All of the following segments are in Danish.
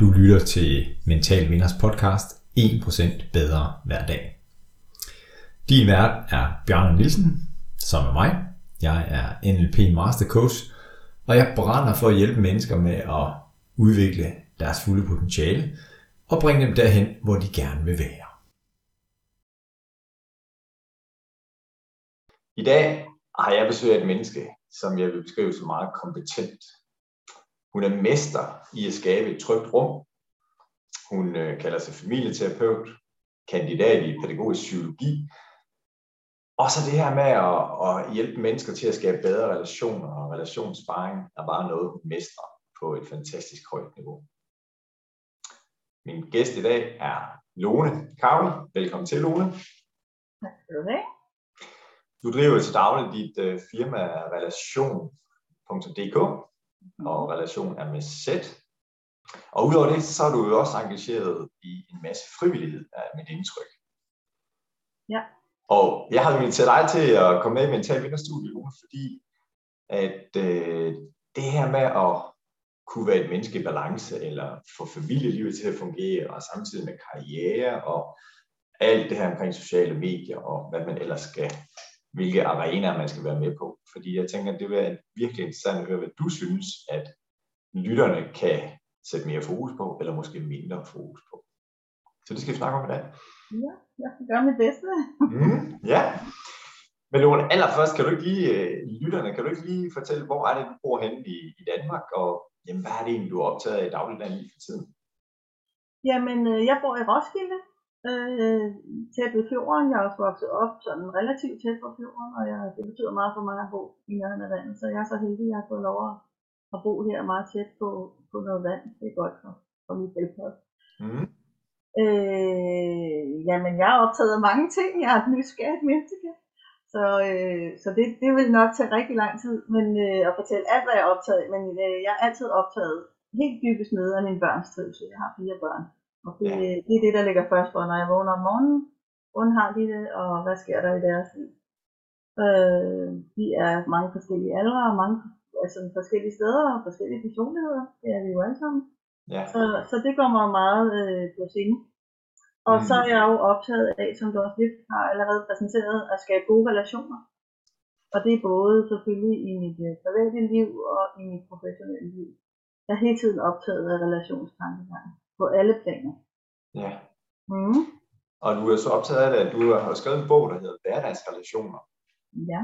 Du lytter til Mental Vinders podcast 1% bedre hver dag. Din vært er Bjørn Nielsen, som er mig. Jeg er NLP Master Coach, og jeg brænder for at hjælpe mennesker med at udvikle deres fulde potentiale og bringe dem derhen, hvor de gerne vil være. I dag har jeg besøg af et menneske, som jeg vil beskrive som meget kompetent hun er mester i at skabe et trygt rum. Hun øh, kalder sig familieterapeut, kandidat i pædagogisk psykologi. Og så det her med at, at hjælpe mennesker til at skabe bedre relationer og relationssparing er bare noget, hun mestrer på et fantastisk højt niveau. Min gæst i dag er Lone Kavle. Velkommen til, Lone. Tak skal du have. Du driver til daglig dit uh, firma relation.dk, og relation er med Z. Og udover det, så er du jo også engageret i en masse frivillighed, af mit indtryk. Ja. Og jeg har inviteret dig til at komme med i Mental Vinderstudie, fordi at øh, det her med at kunne være et menneske i balance, eller få familielivet til at fungere, og samtidig med karriere, og alt det her omkring sociale medier, og hvad man ellers skal, hvilke arenaer man skal være med på. Fordi jeg tænker, at det vil være virkelig interessant at høre, hvad du synes, at lytterne kan sætte mere fokus på, eller måske mindre fokus på. Så det skal vi snakke om i dag. Ja, jeg skal gøre mit bedste. mm, ja. Men Lone, allerførst, kan du ikke lige, øh, lytterne, kan du ikke lige fortælle, hvor er det, du bor henne i, i Danmark, og jamen, hvad er det egentlig, du er optaget af i dagligdagen lige for tiden? Jamen, øh, jeg bor i Roskilde, øh, tæt ved fjorden. Jeg er også vokset op sådan relativt tæt på fjorden, og jeg, det betyder meget for mig at bo i nærheden af vandet. Så jeg er så heldig, at jeg har fået lov at bo her meget tæt på, på noget vand. Det er godt for, for mit helbred. Mm. Øh, jamen, jeg er optaget af mange ting. Jeg er et nysgerrigt menneske. Så, øh, så det, det vil nok tage rigtig lang tid men, øh, at fortælle alt, hvad jeg er optaget Men øh, jeg er altid optaget helt dybest nede af min børns trivsel. Jeg har fire børn. Og det, ja. det er det, der ligger først for, når jeg vågner om morgenen. Hvordan har de det, og hvad sker der i deres liv? Øh, de er mange forskellige aldre, og mange altså, forskellige steder, og forskellige personligheder. Det er vi jo alle sammen. Ja. Så, så det går mig meget øh, på sinde. Og mm. så er jeg jo optaget af, som du også lidt har allerede præsenteret, at skabe gode relationer. Og det er både selvfølgelig i mit øh, private liv og i mit professionelle liv. Jeg er hele tiden optaget af relationstankegang på alle planer. Ja. Mm. Og du er så optaget af det, at du har skrevet en bog, der hedder Hverdagsrelationer. Ja.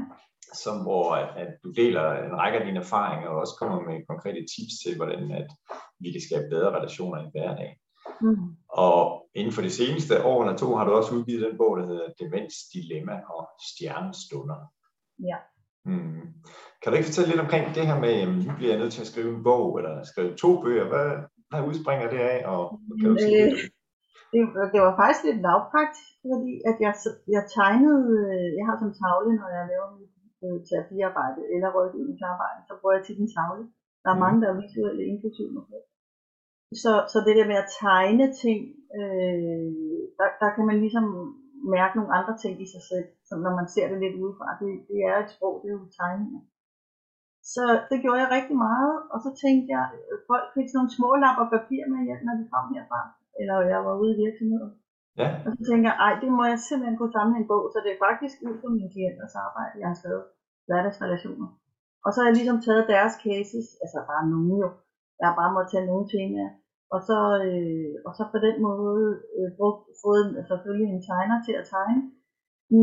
Som, hvor at, at du deler en række af dine erfaringer, og også kommer med konkrete tips til, hvordan at vi kan skabe bedre relationer i hverdagen. Mm. Og inden for de seneste år eller to har du også udgivet den bog, der hedder Demens, Dilemma og Stjernestunder. Ja. Mm. Kan du ikke fortælle lidt omkring det her med, at nu bliver jeg nødt til at skrive en bog, eller skrive to bøger? Hvad, hvad udspringer det af? Og, kan du sige øh, det, det var faktisk lidt lavpraktisk, fordi at jeg, jeg tegnede, øh, jeg har som tavle, når jeg laver mit øh, terapiarbejde eller rådgivningsarbejde, så bruger jeg til den tavle. Der er mm. mange, der er visuelle inklusive mig. Så, så det der med at tegne ting, øh, der, der kan man ligesom mærke nogle andre ting i sig selv, som når man ser det lidt udefra. Det, det er et sprog, det er jo tegninger. Så det gjorde jeg rigtig meget, og så tænkte jeg, at folk fik sådan nogle små lapper papir med hjem, når de kom herfra, eller jeg var ude i virksomheden. Ja. Og så tænkte jeg, ej, det må jeg simpelthen kunne samle en bog, så det er faktisk ud fra mine klienters arbejde, jeg har skrevet hverdagsrelationer. Og så har jeg ligesom taget deres cases, altså bare nogle jo, jeg har bare måttet tage nogle temaer, og så, øh, og så på den måde øh, brugt, fået selvfølgelig en tegner til at tegne.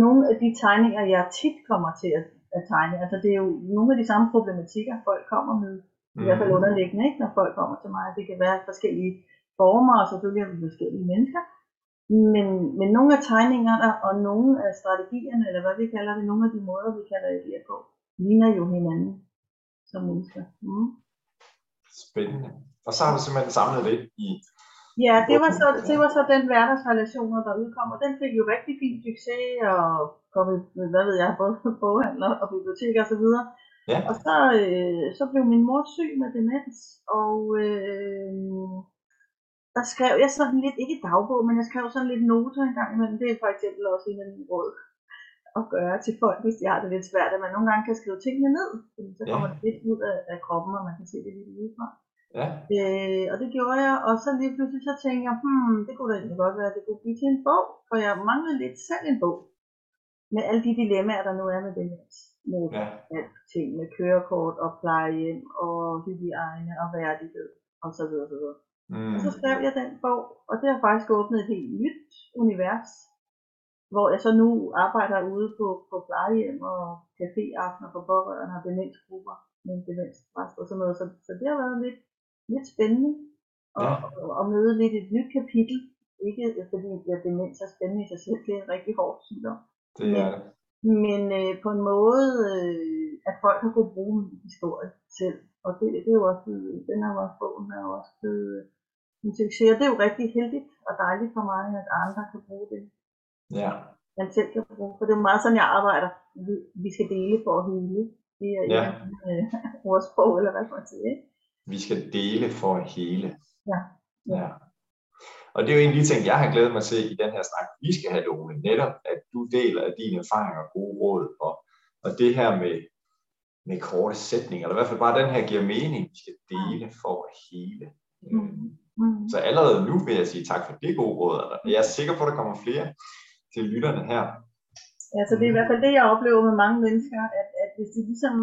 Nogle af de tegninger, jeg tit kommer til at, at tegne, altså det er jo nogle af de samme problematikker, folk kommer med, mm. i hvert fald mhm. underliggende, ikke, når folk kommer til mig. Det kan være forskellige former, og selvfølgelig er vi forskellige mennesker. Men, men nogle af tegningerne og nogle af strategierne, eller hvad vi kalder det, nogle af de måder, vi kan reagere på, ligner jo hinanden som mennesker. Mm. Spændende. Og så har du simpelthen samlet det i... Ja, det var så, det var så den hverdagsrelationer, der udkom, og den fik jo rigtig fin succes, og kom i, hvad ved jeg, både boghandler og biblioteker og så videre. Ja. Og så, øh, så blev min mor syg med demens, og øh, der skrev jeg sådan lidt, ikke dagbog, men jeg skrev sådan lidt noter en gang imellem. Det er for eksempel også en af mine råd at gøre til folk, hvis de har det lidt svært, at man nogle gange kan skrive tingene ned, så kommer ja. det lidt ud af, af kroppen, og man kan se det lidt udefra. Ja. Øh, og det gjorde jeg, og så lige pludselig så tænkte jeg, hmm, det kunne da egentlig godt være, at det kunne blive til en bog, for jeg manglede lidt selv en bog. Med alle de dilemmaer, der nu er med demens. Med Ja. alt ting, med kørekort og plejehjem og hygiejne og værdighed og så videre, så videre. Mm. Og så skrev jeg den bog, og det har faktisk åbnet et helt nyt univers, hvor jeg så nu arbejder ude på, på plejehjem og caféaftener for pårørende og demensgrupper med demens og sådan noget. Så, så det har været lidt, lidt spændende at, Ja. at møde lidt et nyt kapitel. Ikke fordi ja, demens er spændende i sig selv, det er en rigtig hård sygdom. Det er det. Men øh, på en måde, øh, at folk har kunnet bruge min historie selv. Og det, det er jo også blevet, den er jo også bogen er jo også blevet øh, en succes. Og det er jo rigtig heldigt og dejligt for mig, at andre kan bruge det, Ja. man selv kan bruge. For det er meget sådan, jeg arbejder. Vi, vi skal dele for at hele. Det er Ja. en øh, ordsprog, eller hvad man siger. Ikke? Vi skal dele for at hele. Ja. Ja. Og det er jo en af de ting, jeg har glædet mig til i den her snak, vi skal have, Lone. Netop, at du deler dine erfaringer og gode råd. Og, og det her med, med korte sætninger, eller i hvert fald bare den her giver mening. Vi skal dele for at hele. Mm. Mm. Så allerede nu vil jeg sige tak for det gode råd. og Jeg er sikker på, at der kommer flere til lytterne her. Ja, så det er i hvert fald det, jeg oplever med mange mennesker, at, at hvis de ligesom,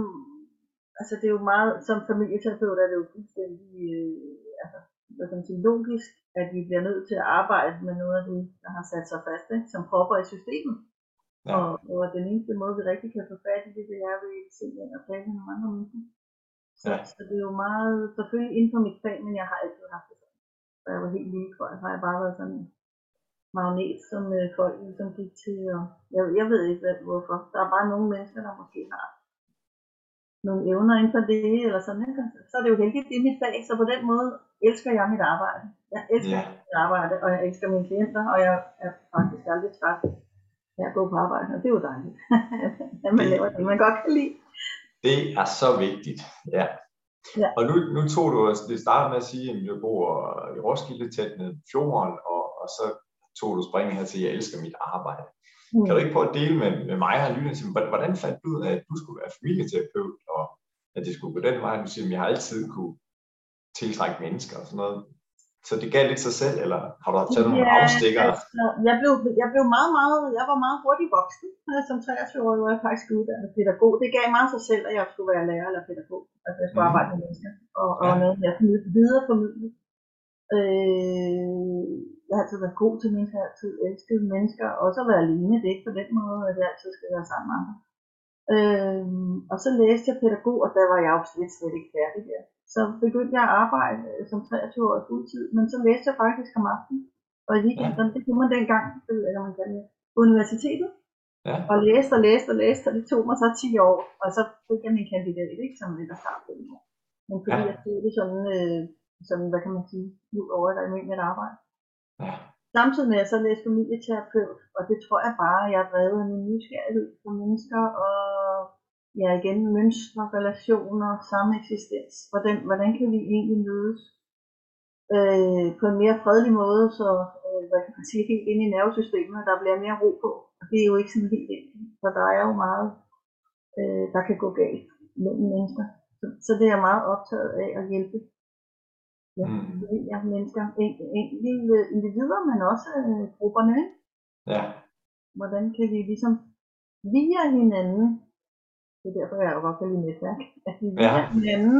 altså det er jo meget, som familieterapeut er det jo fuldstændig, øh, altså, hvad kan man sige, logisk, at vi bliver nødt til at arbejde med noget af det, der har sat sig fast, ikke? som propper i systemet. Ja. Og, og den eneste måde, vi rigtig kan få fat i det, det er ved at se og tale med nogle andre mennesker. Så, Ja. så det er jo meget, selvfølgelig inden for mit fag, men jeg har altid haft det sådan. Da jeg var helt lille, tror jeg, har jeg bare været sådan en magnet, som øh, folk ligesom gik til. Og jeg, jeg ved ikke, hvad, hvorfor. Der er bare nogle mennesker, der måske har nogle evner inden for det, eller sådan, ikke? Altså, Så er det jo heldigt, det er mit fag, så på den måde elsker jeg mit arbejde. Jeg elsker Ja. mit arbejde, og jeg elsker mine klienter, og jeg er faktisk aldrig træt af at gå på arbejde, og det er jo dejligt, at man Det- laver det, man godt kan lide. Det er så vigtigt. Ja. Ja. Og nu, nu tog du os, det startede med at sige, at jeg bor i Roskilde tæt ned fjorden, og, og så tog du springen her til, at jeg elsker mit arbejde. Mm. Kan du ikke prøve at dele med, med mig og lytterne til, hvordan- fandt du ud af, at du skulle være familieterapeut, og at det skulle gå den vej? Du siger, at jeg har altid kunne tiltrække mennesker og sådan noget. Så det gav lidt sig selv, eller har du taget nogle Ja, afstikker? Altså, jeg, blev, jeg blev meget, meget, jeg var meget hurtigt voksen. Øh, Som 23-årig var jeg faktisk uddannet pædagog. Det gav meget sig selv, at jeg skulle være lærer eller pædagog. Altså jeg skulle Mhm. arbejde med mennesker. Og, og Ja. noget, jeg videre. Øh, jeg har altid været god til mennesker, jeg har altid elsket mennesker. Også at være alene, det er ikke på den måde, at jeg altid skal være sammen med andre. Øh, og så læste jeg pædagog, og der var jeg jo slet, slet ikke færdig der. Så begyndte jeg at arbejde øh, som 23-årig fuldtid, men så læste jeg faktisk om aftenen og i weekenderne, det kunne man dengang, det ved jeg ikke, om man kan det, på universitetet, Ja. og læste og læste og læste, og det tog mig så 10 år, og så fik jeg min kandidat, ikke som lidt at starte på Men fordi Ja. jeg det sådan, øh, sådan, hvad kan man sige, ud over der i mit arbejde. Samtidig med at jeg så læste familieterapeut, og det tror jeg bare, at jeg er drevet af min nysgerrighed for mennesker, og ja igen, mønstre, relationer, sameksistens. Hvordan, hvordan kan vi egentlig mødes øh, på en mere fredelig måde, så øh, hvad kan man sige, helt ind i nervesystemet, der bliver mere ro på. Og det er jo ikke sådan helt enkelt, for der er jo meget, øh, der kan gå galt mellem mennesker. Så, så det er jeg meget optaget af at hjælpe ja, Mm. familier, mennesker, en- enkelte individer, men også øh, grupperne. Ikke? Ja. Hvordan kan vi ligesom via hinanden, det er derfor, jeg jo godt kan lide netværk, at vi via Ja. hinanden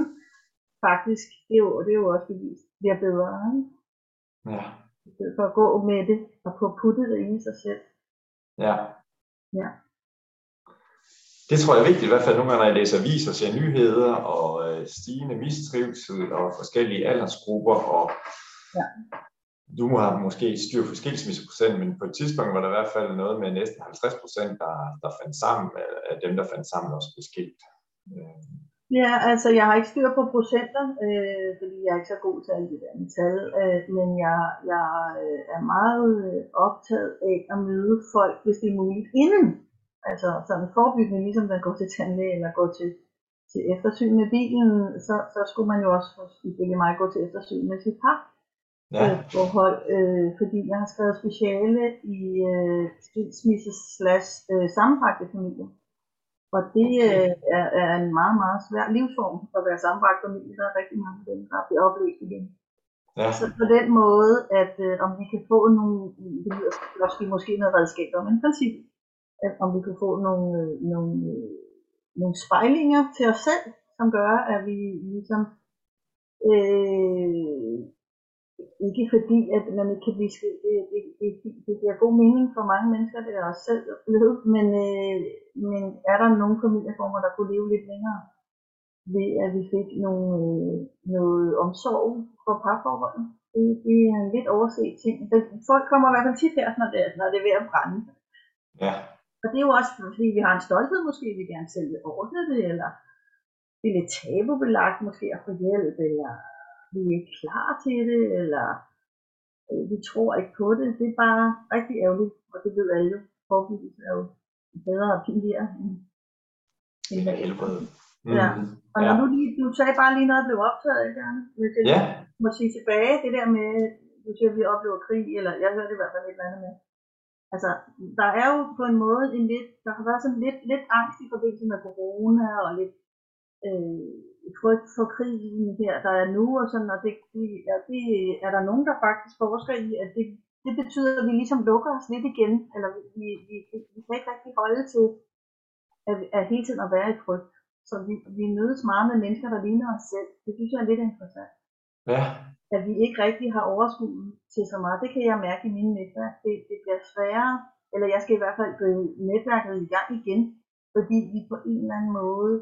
faktisk, det er jo, det er jo også bevist, bliver bedre. Ikke? Ja. I stedet for at gå med det og få puttet det i sig selv. Ja. Ja. Det tror jeg er vigtigt, i hvert fald nogle gange, når jeg læser aviser, ser nyheder og øh, stigende mistrivsel og forskellige aldersgrupper. Og Ja. Du må have måske styr på skilsmisseprocent, men på et tidspunkt var der i hvert fald noget med næsten 50 procent, der, der fandt sammen, af- af dem, der fandt sammen, også blev skilt. Øh, Ja, altså jeg har ikke styr på procenter, øh, fordi jeg er ikke så god til alle de der med tal, øh, men jeg, jeg øh, er meget øh, optaget af at møde folk, hvis det er muligt, inden. Altså sådan forebyggende, ligesom man går til tandlæge eller går til, til eftersyn med bilen, så, så skulle man jo også ifølge mig gå til eftersyn med sit par ja, øh, forhold, øh, fordi jeg har skrevet speciale i øh, skilsmisse slash øh, sammenbragte familier. Og det øh, er, er en meget, meget svær livsform at være sammenbragt familie. Der er rigtig mange af dem, der bliver opløst igen. Ja. Så på den måde, at øh, om vi kan få nogle, det lyder måske, måske noget redskaber, men princip, at om vi kan få nogle, øh, nogle, øh, nogle spejlinger til os selv, som gør, at vi ligesom øh, ikke fordi, at man ikke kan blive skilt. Det, det, det, det giver god mening for mange mennesker, det er også selv blevet, men, øh, men er der nogle familieformer, der kunne leve lidt længere, ved at vi fik nogle, øh, noget omsorg for parforholdet? Det, det er en lidt overset ting. Folk kommer i hvert fald tit her, når det, når det er ved at brænde. Ja. Og det er jo også, fordi vi har en stolthed måske, vi gerne selv vil ordne det, eller det er lidt tabubelagt måske at få hjælp, eller vi er ikke klar til det, eller øh, vi tror ikke på det. Det er bare rigtig ærgerligt, og det ved alle jo. Forebyggelse er jo bedre og billigere end, end helbred. Mm. Ja. Og når ja. du, lige, du sagde bare lige noget, der blev optaget, gerne? Jeg ja. må sige tilbage, det der med, du siger, vi oplever krig, eller jeg hørte i hvert fald et eller andet med. Altså, der er jo på en måde en lidt, der har været sådan lidt, lidt angst i forbindelse med corona, og lidt øh, frygt for krigen her, der er nu, og sådan, og det, det, ja, det er der nogen, der faktisk forsker i, at det, det betyder, at vi ligesom lukker os lidt igen, eller vi, vi, vi kan ikke rigtig holde til at, at hele tiden at være i frygt. Så vi, vi mødes meget med mennesker, der ligner os selv. Det synes jeg er lidt interessant. Ja. At vi ikke rigtig har overskud til så meget. Det kan jeg mærke i mine netværk. Det, det bliver sværere, eller jeg skal i hvert fald drive netværket i gang igen, fordi vi på en eller anden måde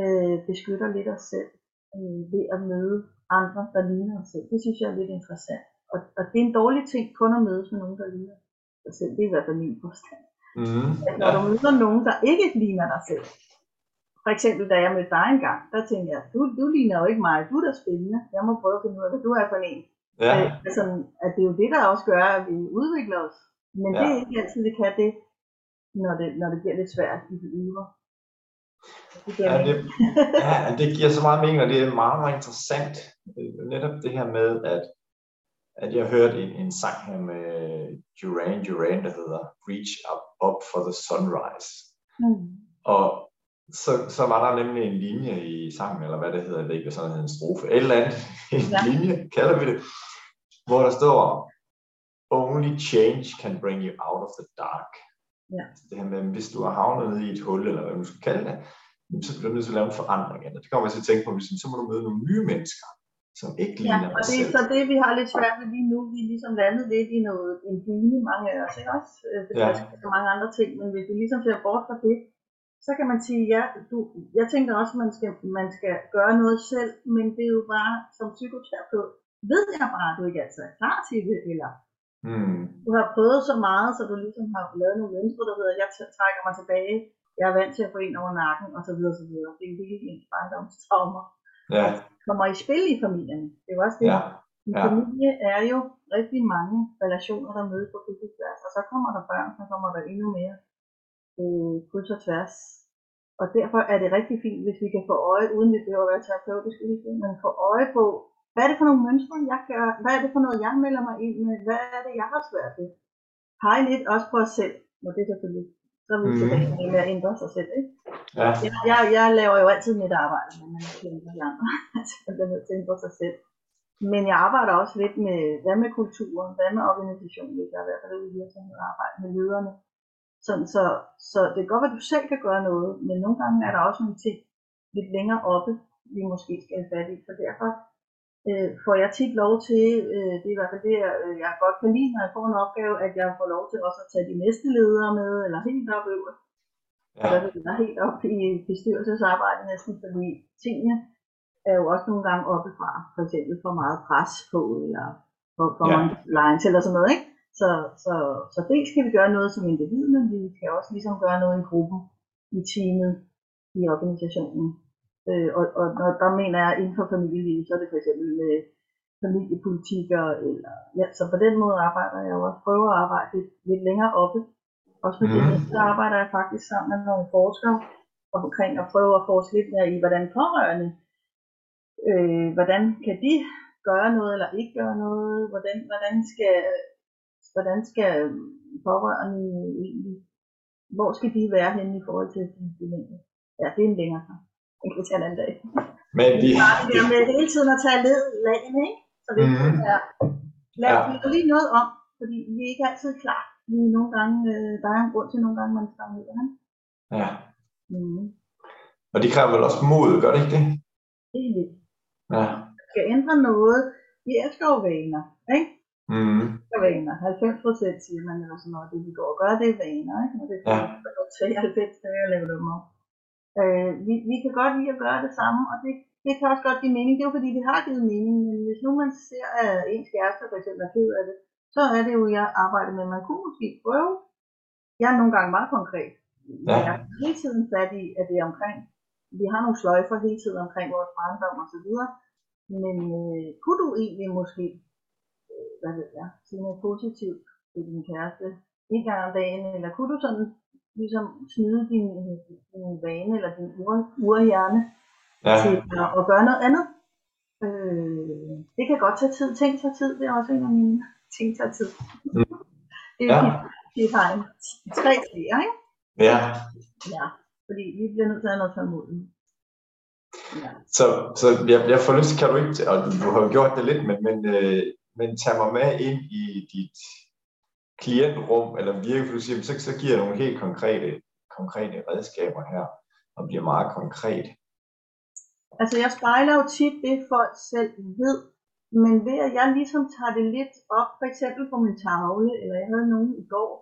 øh, beskytter lidt os selv øh, ved at møde andre, der ligner os selv. Det synes jeg er lidt interessant. Og, og det er en dårlig ting kun at mødes med nogen, der ligner dig selv. Det er i hvert fald min påstand. Mm, at når ja. du møder nogen, der ikke ligner dig selv, for eksempel da jeg mødte dig engang, der tænkte jeg, du, du ligner jo ikke mig, du er da spændende, jeg må prøve at finde ud af, hvad du er for en. Ja. Øh, altså, at det er jo det, der også gør, at vi udvikler os. Men ja. det er ikke altid, vi kan det, når det, når det bliver lidt svært i det ydre. Det ja, det, ja, det giver så meget mening, og det er meget, meget interessant. Netop det her med, at, at jeg hørte en, en sang her med Duran Duran, der hedder Reach Up, Up for the Sunrise. Mm. Og så, så var der nemlig en linje i sangen, eller hvad det hedder, det ikke sådan en strofe, et eller andet, en ja. linje, kalder vi det, hvor der står, Only change can bring you out of the dark. Ja. Det her med, hvis du har havnet nede i et hul, eller hvad du skal kalde det, så bliver du nødt til at lave en forandring af det. Det kommer jeg til at tænke på, hvis så må du møde nogle nye mennesker, som ikke ligner ja, og det er så det, vi har lidt svært med lige nu. Vi er ligesom landet lidt i noget, en dyne, mange af os, ikke også? Øh, det ja. er så mange andre ting, men hvis vi ligesom ser bort fra det, så kan man sige, ja, du, jeg tænker også, at man skal, man skal gøre noget selv, men det er jo bare som psykoterapeut, ved jeg bare, at du ikke altid er klar til det, eller mm. du har prøvet så meget, så du ligesom har lavet nogle mønstre, der hedder, jeg trækker mig tilbage, jeg er vant til at få en over nakken, og så videre, og så videre. Det er jo virkelig ens barndomstraumer. Ja. kommer i spil i familien. Det er jo også det. Ja. En ja. familie er jo rigtig mange relationer, der mødes på kryds. Og så kommer der børn, så kommer der endnu mere øh, kryds og tværs. Og derfor er det rigtig fint, hvis vi kan få øje, uden vi behøver at være terapeutisk, men få øje på, hvad er det for nogle mønstre, jeg gør? Hvad er det for noget, jeg melder mig ind med? Hvad er det, jeg har svært ved? Pege lidt også på os selv, når det er selvfølgelig så er vi mm. tilbage med at ændre sig selv. Ikke? Ja. Jeg, jeg, jeg laver jo altid mit arbejde, men man kan ændre de andre. Altså, man bliver nødt til at ændre sig selv. Men jeg arbejder også lidt med, hvad med kulturen, hvad med organisationen, hvis jeg er i hvert fald ude i virksomheden arbejde med lederne. Sådan, så, så det kan godt være, at du selv kan gøre noget, men nogle gange er der også nogle ting lidt længere oppe, vi måske skal have fat i. Så derfor øh, får jeg tit lov til, øh, det er i hvert fald det, jeg, øh, jeg godt kan lide, når jeg får en opgave, at jeg får lov til også at tage de næste ledere med, eller helt op øverst. Ja. Eller helt op i bestyrelsesarbejdet næsten, fordi tingene er jo også nogle gange oppefra, for eksempel for meget pres på, eller for, for ja. lines eller sådan noget, ikke? Så, så, så dels kan vi gøre noget som individ, men vi kan også ligesom gøre noget i gruppen, i teamet, i organisationen. Øh, og, og når, der mener jeg inden for familielivet, så er det for eksempel med familiepolitikker, eller, ja, så på den måde arbejder jeg jo også, prøver at arbejde lidt, lidt længere oppe. Også med mm. det, så arbejder jeg faktisk sammen med nogle forskere omkring at prøve at forske lidt mere i, hvordan pårørende, øh, hvordan kan de gøre noget eller ikke gøre noget, hvordan, hvordan skal, hvordan skal pårørende egentlig hvor skal de være henne i forhold til din demente? Ja, det er en længere snak. Det kan vi tage en anden dag. Men de, Bare det der med hele tiden at tage led lagene, ikke? Så det mm. er, lad Ja. ja. lige noget om, fordi vi er ikke altid klar. Vi er nogle gange, øh, der er en grund til nogle gange, man stagnerer. ikke? ja. Mm. Og de kræver vel også mod, gør det ikke det? Helt vildt. Ja. Man skal ændre noget. Vi elsker jo vaner, ikke? Mm. elsker vaner. 90 procent siger man, eller sådan noget, det vi går og gør, det er vaner, ikke? Og det Ja. er 93 dage at lave dem op. Øh, vi, vi kan godt lide at gøre det samme, og det, det kan også godt give mening. Det er jo fordi, det har givet mening, men hvis nu man ser, at ens kæreste for eksempel er ked af det, så er det jo, jeg arbejder med, man kunne måske prøve. Jeg er nogle gange meget konkret. Ja. Jeg er hele tiden fat i, at det er omkring, vi har nogle sløjfer hele tiden omkring vores barndom og så videre, men øh, kunne du egentlig måske hvad ved jeg, sige noget positivt til din kæreste en gang om dagen, eller kunne du sådan ligesom snyde din, din vane eller din ur, urhjerne Ja. til at, at gøre noget andet? Øh, det kan godt tage tid. Ting tager tid, det er også en af mine ting tager tid. Mm. det er ja. det har en tre flere, ikke? ja. Ja, fordi vi bliver nødt til at have noget tålmodighed. Ja. Så, så jeg, jeg får lyst, kan du ikke, og du har jo gjort det lidt, men, men, øh, men tag mig med ind i dit klientrum, eller virke, for du siger, så, så giver jeg nogle helt konkrete, konkrete redskaber her, og bliver meget konkret. Altså jeg spejler jo tit det, folk selv ved, men ved at jeg ligesom tager det lidt op, for eksempel på min tavle, eller jeg havde nogen i går,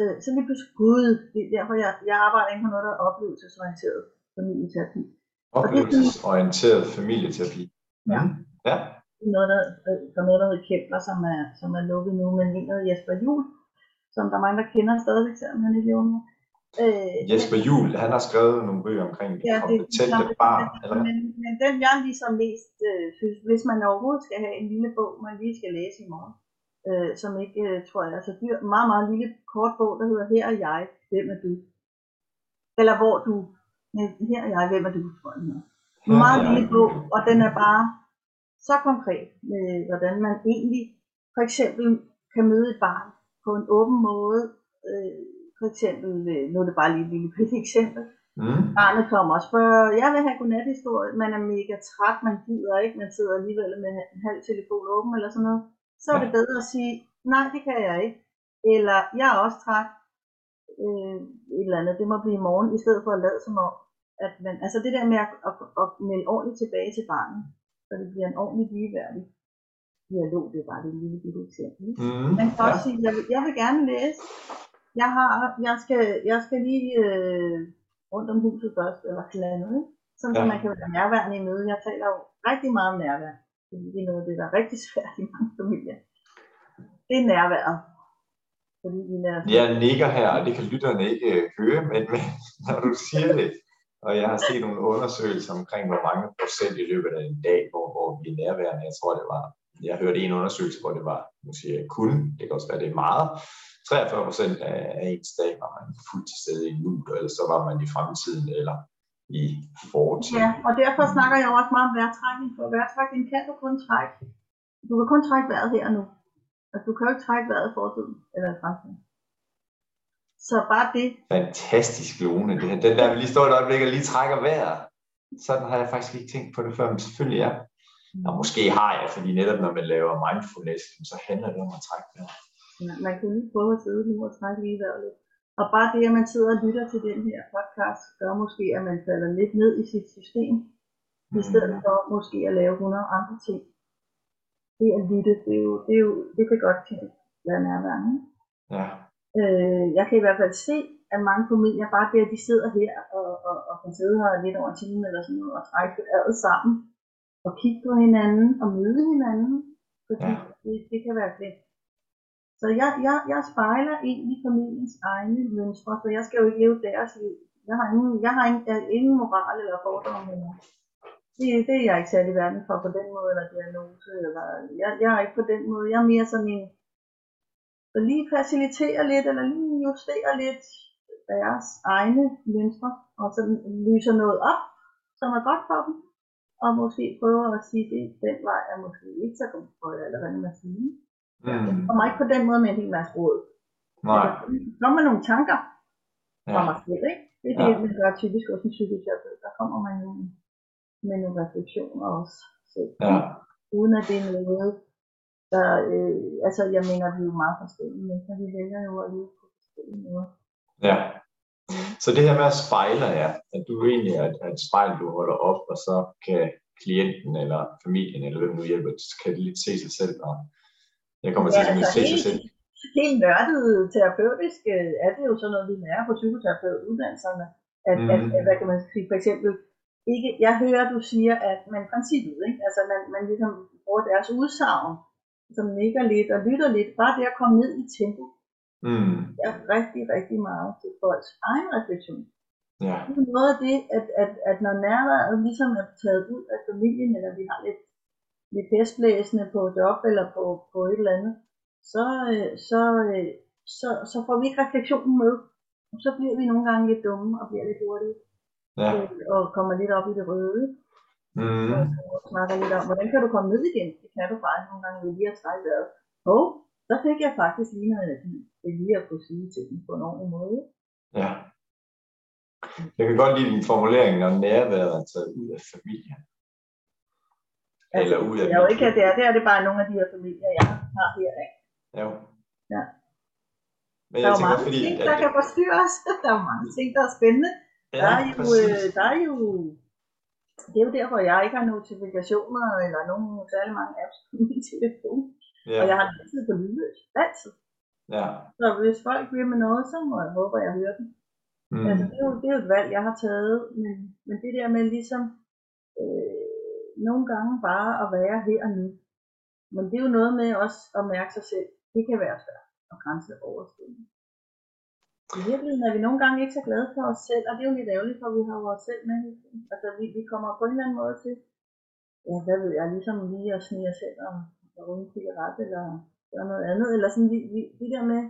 øh, så lige pludselig, gud, det er derfor jeg, jeg arbejder inden for noget, der er oplevelsesorienteret familieterapi. Oplevelsesorienteret familieterapi. Ja. Ja. Noget, der, der er noget, der hedder Kempler, som er, som er lukket nu, men en af Jesper Juhl, som der er mange, der kender stadigvæk, selvom han ikke lever nu. Øh, Jesper Juhl, han har skrevet nogle bøger omkring Ja, det kompetente det barn, eller men, men den jeg ligesom mest øh, synes, hvis man overhovedet skal have en lille bog, man lige skal læse i morgen, øh, som ikke, øh, tror jeg, er så dyr, meget, meget lille kort bog, der hedder Her er jeg, hvem er du? Eller hvor du, her er jeg, hvem er du, tror jeg meget lille bog, og den er bare så konkret med, hvordan man egentlig for eksempel kan møde et barn på en åben måde. Øh, for eksempel, øh, nu er det bare lige et lille bitte eksempel, Mm. Barnet kommer og spørger, jeg vil have godnathistorie, man er mega træt, man gider ikke, man sidder alligevel med en halv telefon åben eller sådan noget. Så er det bedre at sige, nej, det kan jeg ikke. Eller, jeg er også træt. Øh, et eller andet, det må blive i morgen, i stedet for at lade som om, at man, altså det der med at, at, at melde ordentligt tilbage til barnet, så det bliver en ordentlig ligeværdig dialog, det er bare det lille bitte eksempel. Mm. Man kan Ja. også sige, jeg vil, jeg vil gerne læse. Jeg, har, jeg, skal, jeg skal lige øh, rundt om huset først, eller et eller andet, ikke? Sådan, ja. Så man kan være nærværende i mødet. Jeg taler jo rigtig meget om nærvær, fordi det er noget af det, der er rigtig svært i mange familier. Det er nærværet. Fordi vi lærer Jeg nikker her, og det kan lytterne ikke øh, høre, men, men når du siger det, og jeg har set nogle undersøgelser omkring, hvor mange procent i løbet af en dag, hvor, hvor vi er nærværende. Jeg tror, det var, jeg hørte en undersøgelse, hvor det var, nu siger jeg kun, det kan også være, det er meget, 43 procent af, af ens dag var man fuldt til stede i nu, eller så var man i fremtiden, eller i fortiden. Ja, og derfor snakker jeg også meget om vejrtrækning, for vejrtrækning kan du kun trække. Du kan kun trække vejret her og nu. Altså, du kan jo ikke trække vejret i fortiden eller i fremtiden. Så bare det, Fantastisk, Lone. Det her. Den der, vi lige står et øjeblik og lige trækker vejret. Sådan har jeg faktisk ikke tænkt på det før, men selvfølgelig ja. Og måske har jeg, fordi netop når man laver mindfulness, så handler det om at trække vejret. Ja, man kan lige prøve at sidde nu og trække lige vejret lidt. Og bare det, at man sidder og lytter til den her podcast, gør måske, at man falder lidt ned i sit system, i stedet Mm. for måske at lave 100 andre ting. Det at lytte, det, er jo, det, er jo, det kan godt være nærværende. Ja. Øh, jeg kan i hvert fald se, at mange familier, bare det, at de sidder her og, og, og kan sidde her lidt over en time eller sådan noget, og trække vejret sammen, og kigge på hinanden, og møde hinanden, fordi Ja. det, det kan være fedt. Så jeg, jeg, jeg spejler egentlig familiens egne mønstre, for jeg skal jo ikke leve deres liv. Jeg har ingen, jeg har ingen, jeg har ingen moral eller fordomme. Eller. Det, det er jeg ikke særlig verden for på den måde, eller diagnose. Eller, jeg, jeg er ikke på den måde. Jeg er mere sådan en, der lige faciliterer lidt, eller lige justerer lidt deres egne mønstre, og så lyser noget op, som er godt for dem, og måske prøver at sige, at den vej er måske ikke så god for jer, eller hvad man siger. Mm. Og mig ikke på den måde med en hel masse råd. Nej. Når man nogle tanker, fra mig selv, ikke? Det er det, ja. man gør typisk hos en psykoterapeut. Der kommer man jo med nogle refleksioner også selv. Ja. Uden at det er noget, der, øh, altså jeg mener, vi er jo meget forskellige mennesker. Vi vælger jo at leve på forskellige måder. Ja. Så det her med at spejle ja, at du egentlig er et spejl, du holder op, og så kan klienten eller familien, eller hvem du hjælper, kan lidt se sig selv, og jeg kommer til ja, at altså se sig selv. Helt nørdet terapeutisk øh, er det jo sådan noget, vi lærer på psykoterapeutuddannelserne. At, mm. at, at, hvad kan man sige, for eksempel, ikke, jeg hører, du siger, at man princippet, ikke? altså man, man ligesom bruger deres udsagn, som nikker lidt og lytter lidt, bare det at komme ned i tempo, mm. er rigtig, rigtig meget til folks egen refleksion. Ja. Det er noget af det, at, at, at når nærværet ligesom er taget ud af familien, eller vi har lidt, lidt festblæsende på job eller på, på et eller andet, så, øh, så, øh, så, så får vi ikke refleksionen med. Og så bliver vi nogle gange lidt dumme og bliver lidt hurtige. Ja. Øh, og kommer lidt op i det røde. Mm. Og snakker lidt om, hvordan kan du komme ned igen? Det kan du faktisk nogle gange lige at trække vejret. Og så fik jeg faktisk lige noget energi. Det lige at kunne sige til dem på en ordentlig måde. Ja. Jeg kan godt lide din formulering, når nærværet er taget ud af familien. Altså, Eller ud af... Jeg jo ikke, at det er, det er det bare nogle af de her familier, jeg har her. Ikke? Jo. Ja. Men der er jo tænker, mange fordi, ting, at, der kan forstyrre os. Der er mange ting, der er spændende. ja, Der er jo, præcis. øh, der er jo, det er jo derfor, jeg ikke har notifikationer eller nogen særlig mange apps på min telefon. Ja, Og jeg har altid på lydløs. Altid. ja. Så hvis folk vil med noget, så må jeg håbe, at jeg hører den. Mm. Altså, det, er jo, det er jo et valg, jeg har taget, men, men det der med ligesom øh, nogle gange bare at være her og nu. Men det er jo noget med også at mærke sig selv. Det kan være svært og grænseoverskridende. I virkeligheden er vi nogle gange ikke så glade for os selv, og det er jo lidt ærgerligt, for vi har vores selv med. Altså, vi, vi kommer på en eller anden måde til, ja, hvad ved jeg, ligesom lige at snige os selv og, og ryge en cigaret, eller gøre noget andet, eller sådan, vi, vi, det der med,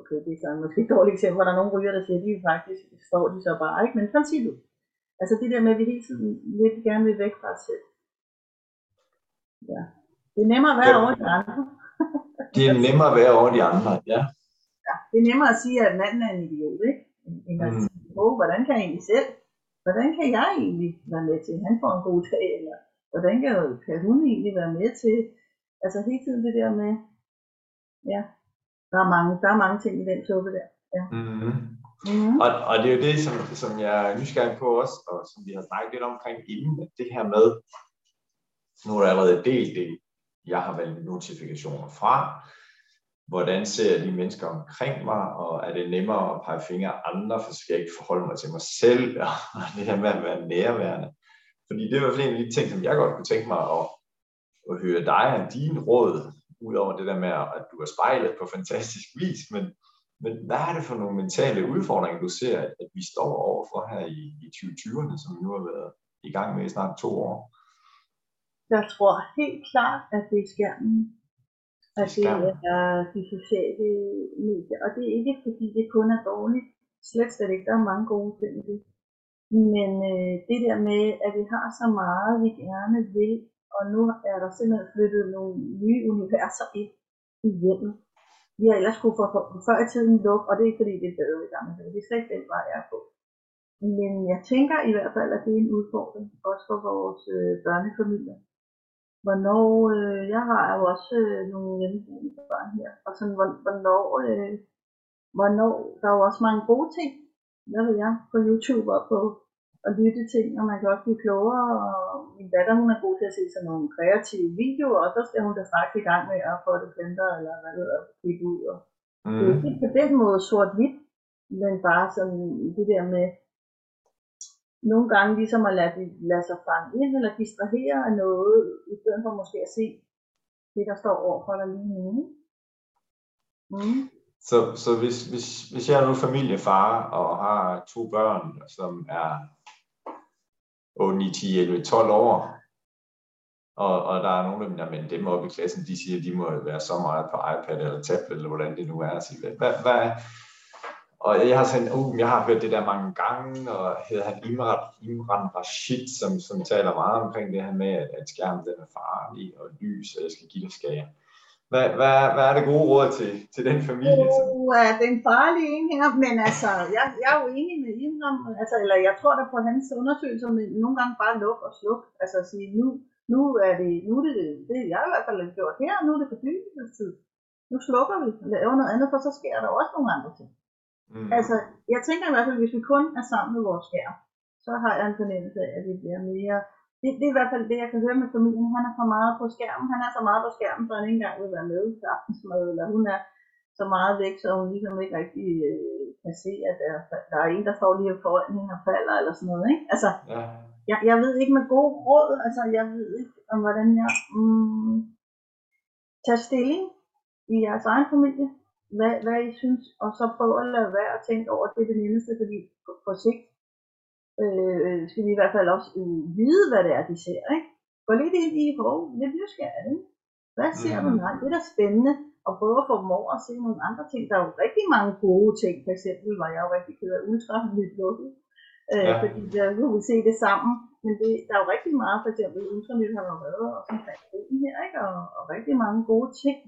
okay, det er så måske et dårligt eksempel, hvor der er nogle ryger, der siger, at de faktisk står de så bare, ikke? Men princippet. Altså det der med, at vi hele tiden lidt gerne vil væk fra os selv. Ja. Det er nemmere at være Ja. over de andre. Det er nemmere at være over de andre, ja. Ja, det er nemmere at sige, at manden er en idiot, ikke? End at Mm. sige, oh, hvordan kan jeg egentlig selv? Hvordan kan jeg egentlig være med til, at han får en god dag? Eller hvordan kan, kan hun egentlig være med til? Altså hele tiden det der med, ja, der er mange, der er mange ting i den suppe der. Mm-hmm. Mm-hmm. Og, og det er jo det, som, som jeg er nysgerrig på også, og som vi har snakket lidt omkring inden, at det her med, nu er der allerede delt det, jeg har valgt notifikationer fra, hvordan ser jeg de mennesker omkring mig, og er det nemmere at pege fingre af andre, for så skal jeg ikke forholde mig til mig selv, og det her med at være nærværende. Fordi det er i hvert fald en af de ting, som jeg godt kunne tænke mig at, at høre dig og dine råd, udover det der med, at du er spejlet på fantastisk vis, men, men hvad er det for nogle mentale udfordringer, du ser, at, at vi står overfor her i, i 2020'erne, som vi nu har været i gang med i snart to år? Jeg tror helt klart, at det er skærmen. At det Skærmen. er de sociale medier. Og det er ikke, fordi det kun er dårligt. Slet slet ikke. Der er mange gode ting i det. Men øh, det der med, at vi har så meget, vi gerne vil, og nu er der simpelthen flyttet nogle nye universer ind i hjemmet. Vi har ellers kunne få for, før i tiden lukke, og det er ikke fordi, det er bedre i gamle dage. Det er slet ikke den vej, jeg er på. Men jeg tænker i hvert fald, at det er en udfordring, også for vores øh, børnefamilier. Hvornår, øh, jeg har jo også øh, nogle hjemmeboende børn her, og sådan, hvor- hvornår, øh, hvornår, der er jo også mange gode ting, hvad ved jeg, på YouTube og på at lytte ting, og man kan også blive klogere, og min datter, hun er god til at se sådan nogle kreative videoer, og så skal hun da straks i gang med at få det planter, eller hvad det hedder, klippe ud, og det er Mm. ikke på den måde sort-hvidt, men bare sådan det der med, nogle gange ligesom at lade, lade sig fange ind, eller distrahere af noget, i stedet for måske at se det, der står overfor dig lige nu. Mm. Så, så hvis, hvis, hvis jeg er nu familiefar og har to børn, som er 8, 9, 10, 11, 12 år, og, og der er nogle af dem, der, men dem oppe i klassen, de siger, at de må være så meget på iPad eller tablet, eller hvordan det nu er. Så hvad, hvad, og jeg har sådan, uh, jeg har hørt det der mange gange, og hedder han Imran, Imran Rashid, som, som taler meget omkring det her med, at, at skærmen den er farlig, og lys, og jeg skal give dig skære. hvad, hvad, hvad er det gode råd til, til den familie? Uh, er den farlige en her, men altså, jeg, jeg er jo enig med Imran, altså, eller jeg tror da på hans undersøgelser, men nogle gange bare luk og sluk, altså at sige, nu, nu er det, nu er det, det jeg i hvert fald gjort her, nu er det fordybelsestid. Nu slukker vi laver noget andet, for så sker der også nogle andre ting. Mm. Altså, jeg tænker i hvert fald, hvis vi kun er sammen med vores skærm, så har jeg en fornemmelse af, at vi bliver mere det, det er i hvert fald det, jeg kan høre med familien. Han er for meget på skærmen. Han er så meget på skærmen, så han ikke engang vil være med til aftensmad, eller hun er så meget væk, så hun ligesom ikke rigtig øh, kan se, at der, der er en, der står lige foran hende og falder, eller sådan noget. Ikke? Altså, ja. jeg, jeg ved ikke med god råd, altså jeg ved ikke, om hvordan jeg mm, tager stilling i jeres egen familie, hvad, hvad I synes, og så prøve at lade være at tænke over, at det er det nemmeste, fordi på, på sigt, øh, skal vi i hvert fald også øh, vide, hvad det er, de ser. Ikke? Gå lidt ind i, hvor lidt nysgerrigt. Ikke? Hvad ser mm. du? Nej, det er da spændende at prøve at få dem over og se nogle andre ting. Der er jo rigtig mange gode ting. For eksempel var jeg jo rigtig ked af ultra lidt lukket. Øh, ja. Fordi der kunne vi se det sammen. Men det, der er jo rigtig meget, for eksempel Ultranyt har været og sådan fandt her, ikke? Og, og rigtig mange gode ting.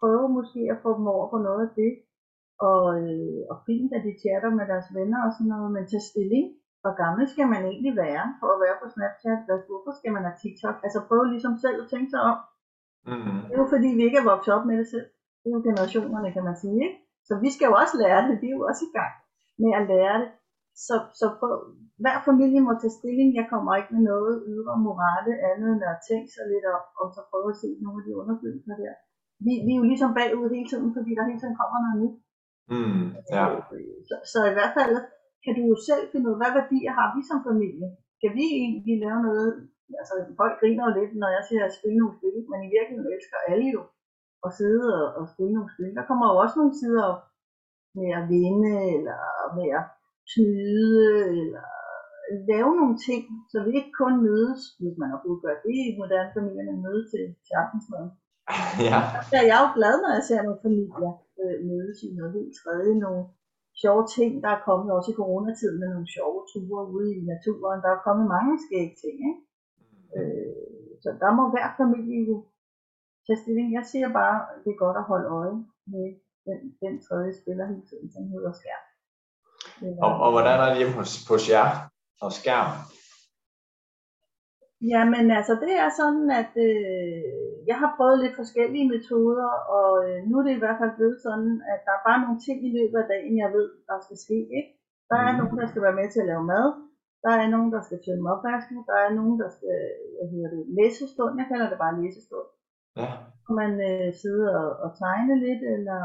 Prøve måske at få dem over på noget af det. Og, øh, og fint, at de chatter med deres venner og sådan noget, men tage stilling hvor gammel skal man egentlig være for at være på Snapchat? Hvorfor skal man have TikTok? Altså prøve ligesom selv at tænke sig om. Mm-hmm. Det er jo fordi, vi ikke er vokset op med det selv. Det er jo generationerne, kan man sige. Ikke? Så vi skal jo også lære det. Vi er jo også i gang med at lære det. Så, så prøv, hver familie må tage stilling. Jeg kommer ikke med noget ydre morale andet end at tænke sig lidt op, og så prøve at se nogle af de undersøgelser der. Vi, vi er jo ligesom bagud hele tiden, fordi der hele tiden kommer noget nyt. Mm, ja. så, så i hvert fald kan du jo selv finde ud af, hvad værdier har vi som familie? Kan vi egentlig lave noget? Altså, folk griner jo lidt, når jeg siger at spille nogle spil, men i virkeligheden elsker alle jo at sidde og, og spille nogle spil. Der kommer jo også nogle sider op med at vinde, eller med at snyde, eller lave nogle ting, så vi ikke kun mødes, hvis man har brug for det i moderne familier, men mødes til, til aftensmaden. Ja. Så jeg er jo glad, når jeg ser nogle familier øh, mødes i noget helt tredje, nogle, sjove ting, der er kommet også i coronatiden med nogle sjove ture ude i naturen. Der er kommet mange skægge ting, ikke? Mm. Øh, så der må hver familie jo tage stilling. Jeg siger bare, at det er godt at holde øje med den, den tredje spiller hele tiden, som hedder skærm. Og, og hvordan er det hjemme hos, hos jer og skærm? Jamen altså, det er sådan, at øh, jeg har prøvet lidt forskellige metoder, og øh, nu er det i hvert fald blevet sådan, at der er bare nogle ting i løbet af dagen, jeg ved, der skal ske. Ikke? Der er mm. nogen, der skal være med til at lave mad. Der er nogen, der skal tømme opvasken. Der er nogen, der skal hvad hedder det, læsestund. Jeg kalder det bare læsestund. Ja. Man øh, sidder og, og tegne lidt, eller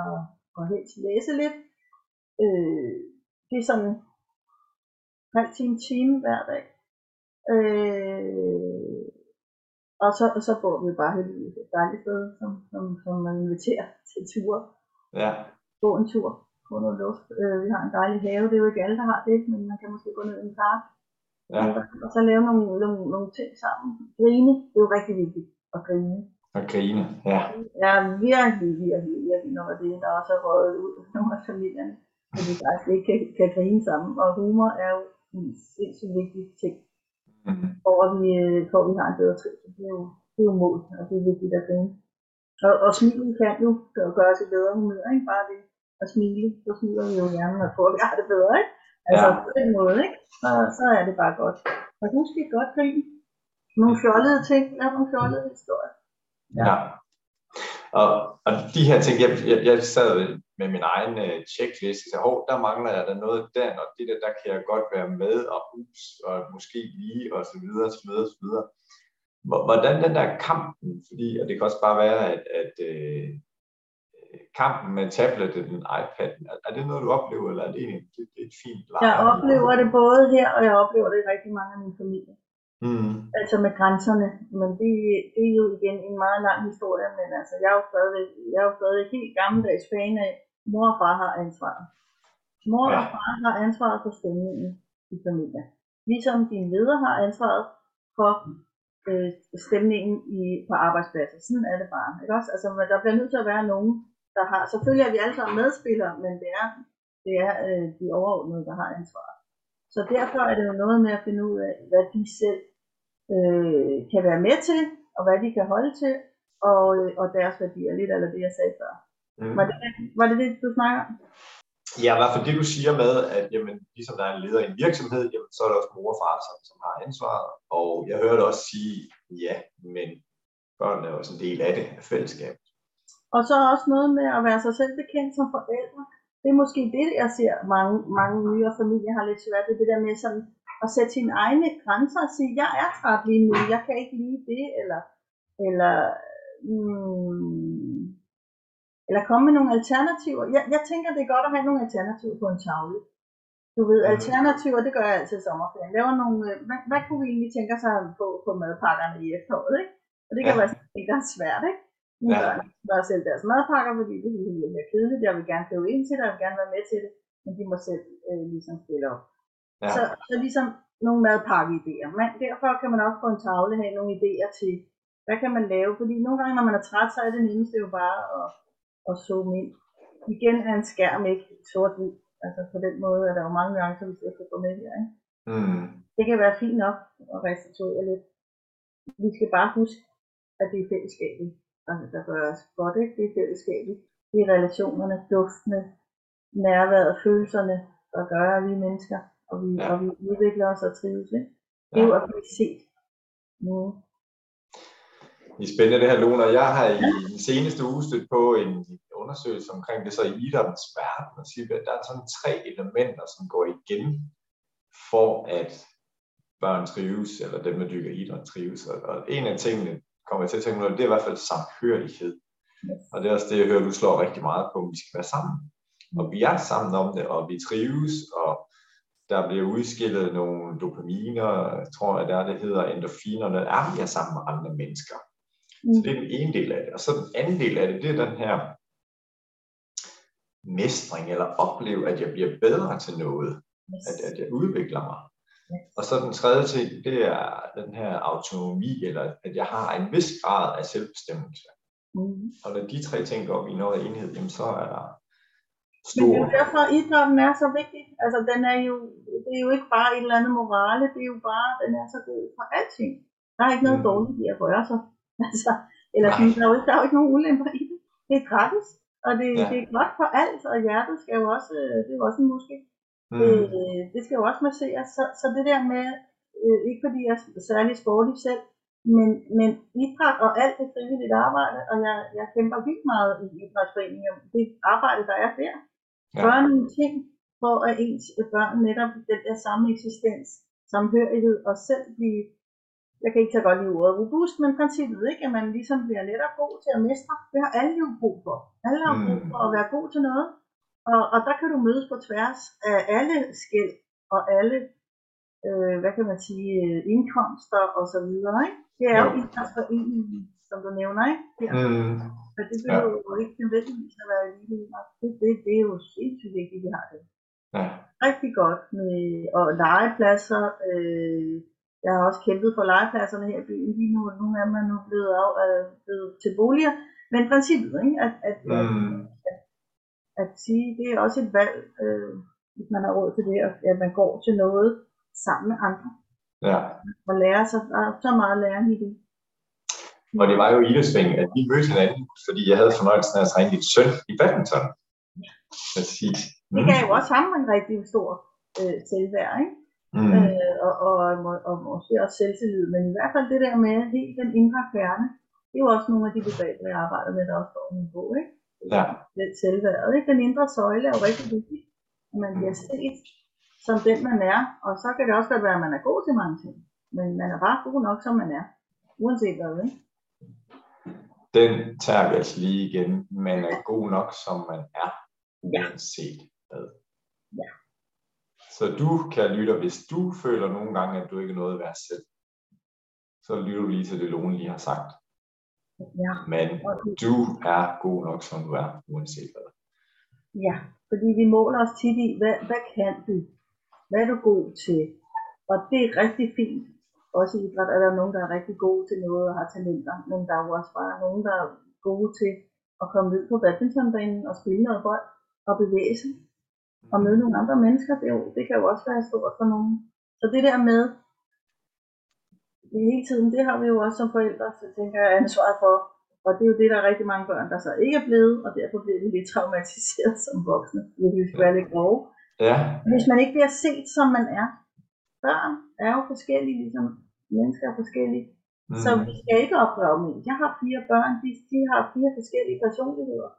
og helst læse lidt. Øh, det er sådan halv time, time hver dag. Øh, og så, og så bor vi bare heldigvis et dejligt sted, som, som, som man inviterer til ture. Ja. Gå en tur, få noget luft. Øh, vi har en dejlig have, det er jo ikke alle, der har det, men man kan måske gå ned i en park. Ja. Og så lave nogle, nogle, nogle ting sammen. Grine, det er jo rigtig vigtigt at grine. At grine, ja. Ja, virkelig, virkelig, virkelig af det, der også er røget ud af nogle af familierne. Fordi vi faktisk ikke kan, kan grine sammen. Og humor er jo en sindssygt vigtig ting mm. for, at vi, for at vi har en bedre trivsel. Det er jo, det er jo mål, og det er vigtigt at grine. Og, og smilen kan jo gøre os i bedre humør, ikke bare det at smile, så smiler vi jo gerne og tror, at vi har det bedre, ikke? Altså ja. på den måde, ikke? Så, så er det bare godt. Og husk et godt grin. Nogle fjollede ting, lav nogle fjollede historier. Ja. Og, og de her ting, jeg, jeg, jeg sad med min egen uh, checkliste, så hov, der mangler jeg der noget der, og det der, der kan jeg godt være med, og hus, og måske lige, og så videre, så videre, så videre. Hvordan den der kampen, fordi og det kan også bare være, at, at uh, kampen med tableten, iPad, er det noget, du oplever, eller er det egentlig det, det er et fint leje? Jeg oplever det både her, og jeg oplever det i rigtig mange af mine familier. Mm. Altså med grænserne. Men det, det er jo igen en meget lang historie, men altså, jeg er jo stadig, jeg er jo stadig helt gammeldags fan af, mor og far har ansvaret. Mor ja. og far har ansvaret for stemningen i familien. Ligesom din leder har ansvaret for øh, stemningen i, på arbejdspladsen. Sådan er det bare. Ikke også? Altså, der bliver nødt til at være nogen, der har... Selvfølgelig er vi alle sammen medspillere, men det er, det er øh, de overordnede, der har ansvaret. Så derfor er det jo noget med at finde ud af, hvad de selv øh, kan være med til, og hvad de kan holde til, og, øh, og deres værdier, lidt eller det, jeg sagde før. Mm. Var det, var det det, du snakker om? Ja, i hvert fald det, du siger med, at jamen, ligesom der er en leder i en virksomhed, jamen, så er der også mor og far, som, som har ansvaret. Og jeg hørte også sige, ja, men børnene er også en del af det, af fællesskabet. Og så også noget med at være sig selv bekendt som forældre. Det er måske det, jeg ser mange, mange nyere familier har lidt svært ved, det der med sådan at sætte sine egne grænser og sige, jeg er træt lige nu, jeg kan ikke lide det, eller, eller, mm, eller komme med nogle alternativer. Jeg, jeg tænker, det er godt at have nogle alternativer på en tavle. Du ved, Mhm. alternativer, det gør jeg altid i sommerferien. Laver nogle, øh, hvad, hvad kunne vi egentlig tænke os at få på madpakkerne i efteråret, ikke? Og det kan Ja. være sådan noget, der er svært, ikke? Mine Ja. børn bør selv deres madpakker, fordi det er lidt mere kedeligt. Jeg vil gerne købe ind til det, jeg vil gerne være med til det, men de må selv øh, ligesom stille op. Ja. Så, så ligesom nogle madpakkeidéer. Men derfor kan man også på en tavle have nogle idéer til, hvad kan man lave? Fordi nogle gange, når man er træt, så er det nemmeste jo bare at, at zoome ind. Igen er en skærm ikke sort-hvid. Altså på den måde er der jo mange nuancer, vi skal få med her. Ikke? Mm. Det kan være fint nok at restituere lidt. Vi skal bare huske, at det er fællesskabet, altså, der gør os godt. Ikke? Det er fællesskabet. Det er relationerne, duftene, nærværet, følelserne, der gør, at vi er mennesker, og vi, Ja. og vi udvikler os og trives. Ikke? Det er jo at blive set. Mm. Det er spændende det her, Luna. Jeg har i den seneste uge stødt på en undersøgelse omkring det så i idrættens verden, og siger, at der er sådan tre elementer, som går igen for at børn trives, eller dem, der dykker idræt trives. Og, og en af tingene, kommer jeg til at tænke på, det er i hvert fald samhørighed. Og det er også det, jeg hører, du slår rigtig meget på, at vi skal være sammen. Og vi er sammen om det, og vi trives, og der bliver udskillet nogle dopaminer, jeg tror jeg, der er, det hedder endorfiner, når er vi er sammen med andre mennesker. Så det er den ene del af det. Og så den anden del af det, det er den her mestring, eller opleve, at jeg bliver bedre til noget, at, at jeg udvikler mig. Og så den tredje ting, det er den her autonomi, eller at jeg har en vis grad af selvbestemmelse. Mm. Og når de tre ting går op i noget enhed, jamen så er der Men det er jo derfor, at idrætten er så vigtig. Altså, den er jo, det er jo ikke bare et eller andet morale, det er jo bare, den er så god for alting. Der er ikke noget Mm. dårligt i at røre sig. Altså, eller sådan, der, er jo, ikke- der er jo ikke nogen ulemper i det. Det er gratis, og det, Ja. det er godt for alt, og hjertet skal jo også, øh, det er jo også en muskel. Mm. Øh, det skal jo også masseres. Så, så det der med, øh, ikke fordi jeg er særlig sportig selv, men, men idræt og alt det frivilligt arbejde, og jeg, jeg kæmper vildt meget i idrætsforeninger, det arbejde, der er der, Ja. gør nogle ting, for at ens børn netop den der samme eksistens, samhørighed og selv blive, jeg kan ikke tage godt lide ordet robust, men princippet, ikke? at man ligesom bliver netop god til at mestre. Det har alle jo brug for. Alle har brug Mm. for at være god til noget. Og, og der kan du mødes på tværs af alle skæld og alle, øh, hvad kan man sige, øh, indkomster og så videre. Ikke? Det er jo Jo. idrætsforeningen, som du nævner, ikke? Ja. Mm. Men det behøver jo ikke nødvendigvis at være elite. Det, det, det er jo sindssygt vigtigt, at vi har det Ja. rigtig godt med og legepladser. Øh, jeg har også kæmpet for legepladserne her i byen. Lige nu, nogle af dem er nu blevet, af, øh, blevet til boliger. Men princippet, ikke? At, at, at, Mm. at sige, det er også et valg, øh, hvis man har råd til det, at, at man går til noget sammen med andre Ja. og lærer sig. Der er så meget læring i det. Og det var jo i Idesving, at vi mødte hinanden, fordi jeg havde fornøjelsen af at træne dit søn i badminton. Præcis. Det gav jo også ham en rigtig stor øh, selvværd, ikke? Mm. øh, og, og, og, og måske også selvtillid, men i hvert fald det der med helt den indre kerne, det er jo også nogle af de begreber, jeg arbejder med, der også står i min bog, ikke? Ja. Den selvværd, ikke? Den indre søjle er jo rigtig vigtig, at man bliver set som den, man er, og så kan det også godt være, at man er god til mange ting, men man er bare god nok, som man er, uanset hvad, ikke? Den tager vi altså lige igen. Man er god nok, som man er, uanset hvad. Ja. Så du, kan lytte, hvis du føler nogle gange, at du ikke er noget værd selv, så lytter du lige til det, Lone lige har sagt. Ja. Men du er god nok, som du er, uanset hvad. ja, fordi vi måler os tit i, hvad, hvad kan du? Hvad er du god til? Og det er rigtig fint. Også i idræt er der nogen, der er rigtig gode til noget og har talenter, men der er jo også bare nogen, der er gode til at komme ned på badmintonbanen og spille noget bold og bevæge sig og møde nogle andre mennesker. Det, jo, det kan jo også være stort for nogen. Så det der med hele tiden, det har vi jo også som forældre, så tænker jeg ansvaret for Og det er jo det, der er rigtig mange børn, der så ikke er blevet, og derfor bliver de lidt traumatiseret som voksne, hvis vi skal være lidt grove. Ja. Hvis man ikke bliver set, som man er. Børn er jo forskellige, ligesom mennesker er forskellige. Mm. Så vi skal ikke opdrage dem. Jeg har fire børn, de, de har fire forskellige personligheder.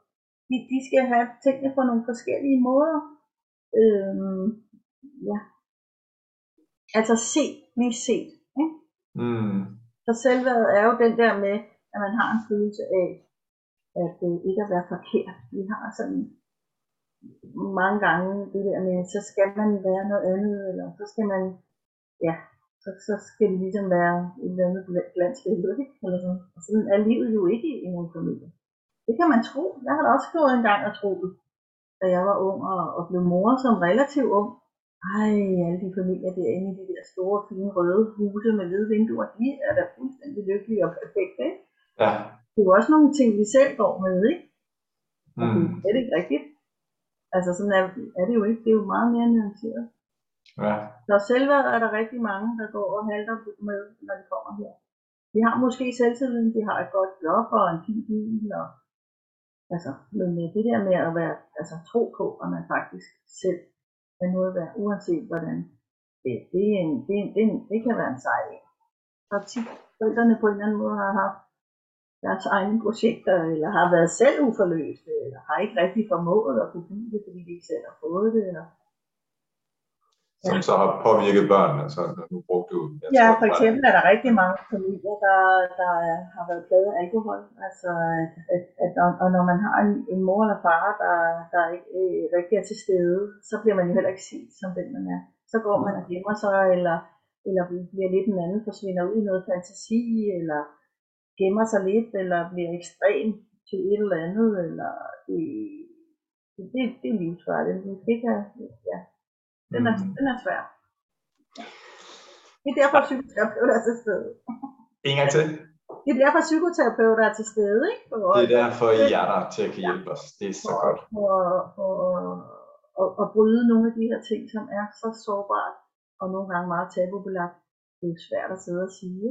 De, de skal have tingene på nogle forskellige måder. Øhm, ja. Altså se, blive set. Ikke? Mm. Så selvværdet er jo den der med, at man har en følelse af, at øh, ikke at være forkert. Vi har sådan mange gange det der med, så skal man være noget andet, eller så skal man, ja, så, så skal det ligesom være et eller andet glansbillede, ikke? Eller sådan. Og sådan er livet jo ikke i en familie. Det kan man tro. Jeg har da også gået en gang og troet, da jeg var ung og, og blev mor som relativt ung. Ej, alle de familier derinde i de der store, fine røde huse med hvide vinduer, de er da fuldstændig lykkelige og perfekte, ikke? Ja. Det er jo også nogle ting, vi selv går med, ikke? Og Mm. det er det ikke rigtigt. Altså sådan er, er det jo ikke. Det er jo meget mere nuanceret. Ja. Så selvværd er der rigtig mange, der går og halter med, når de kommer her. De har måske selvtilliden, de har et godt job og en fin bil. Og, altså, men øh, det der med at være, altså, tro på, at man faktisk selv er noget værd, uanset hvordan, det, det, er en, det, er en, det, er en, det kan være en sej en. Og tit forældrene på en eller anden måde har haft deres egne projekter, eller har været selv uforløste, eller har ikke rigtig formået at kunne blive det, fordi de ikke selv har fået det. Eller... Som så har påvirket børnene. Så nu brugte du... jeg Ja, tror, for eksempel er der rigtig mange familier, der, der er, har været plaget af alkohol. Altså, at, at, at, og, når man har en, en mor eller far, der, der ikke øh, rigtig er til stede, så bliver man jo heller ikke set som den, man er. Så går man og gemmer sig, eller, eller bliver lidt en anden, forsvinder ud i noget fantasi, eller gemmer sig lidt, eller bliver ekstrem til et eller andet, eller det, det, det, det er livsfarligt. Det have, ja, den er, Mhm. den er svær. Det er derfor, psykoterapeuter er til stede. En gang til. Det er derfor, psykoterapeuter er til stede, ikke? For, Det er derfor, I er der til at kan hjælpe os. Det er så for, godt. for, for, at, at bryde nogle af de her ting, som er så sårbart, og nogle gange meget tabubelagt. Det er svært at sidde og sige,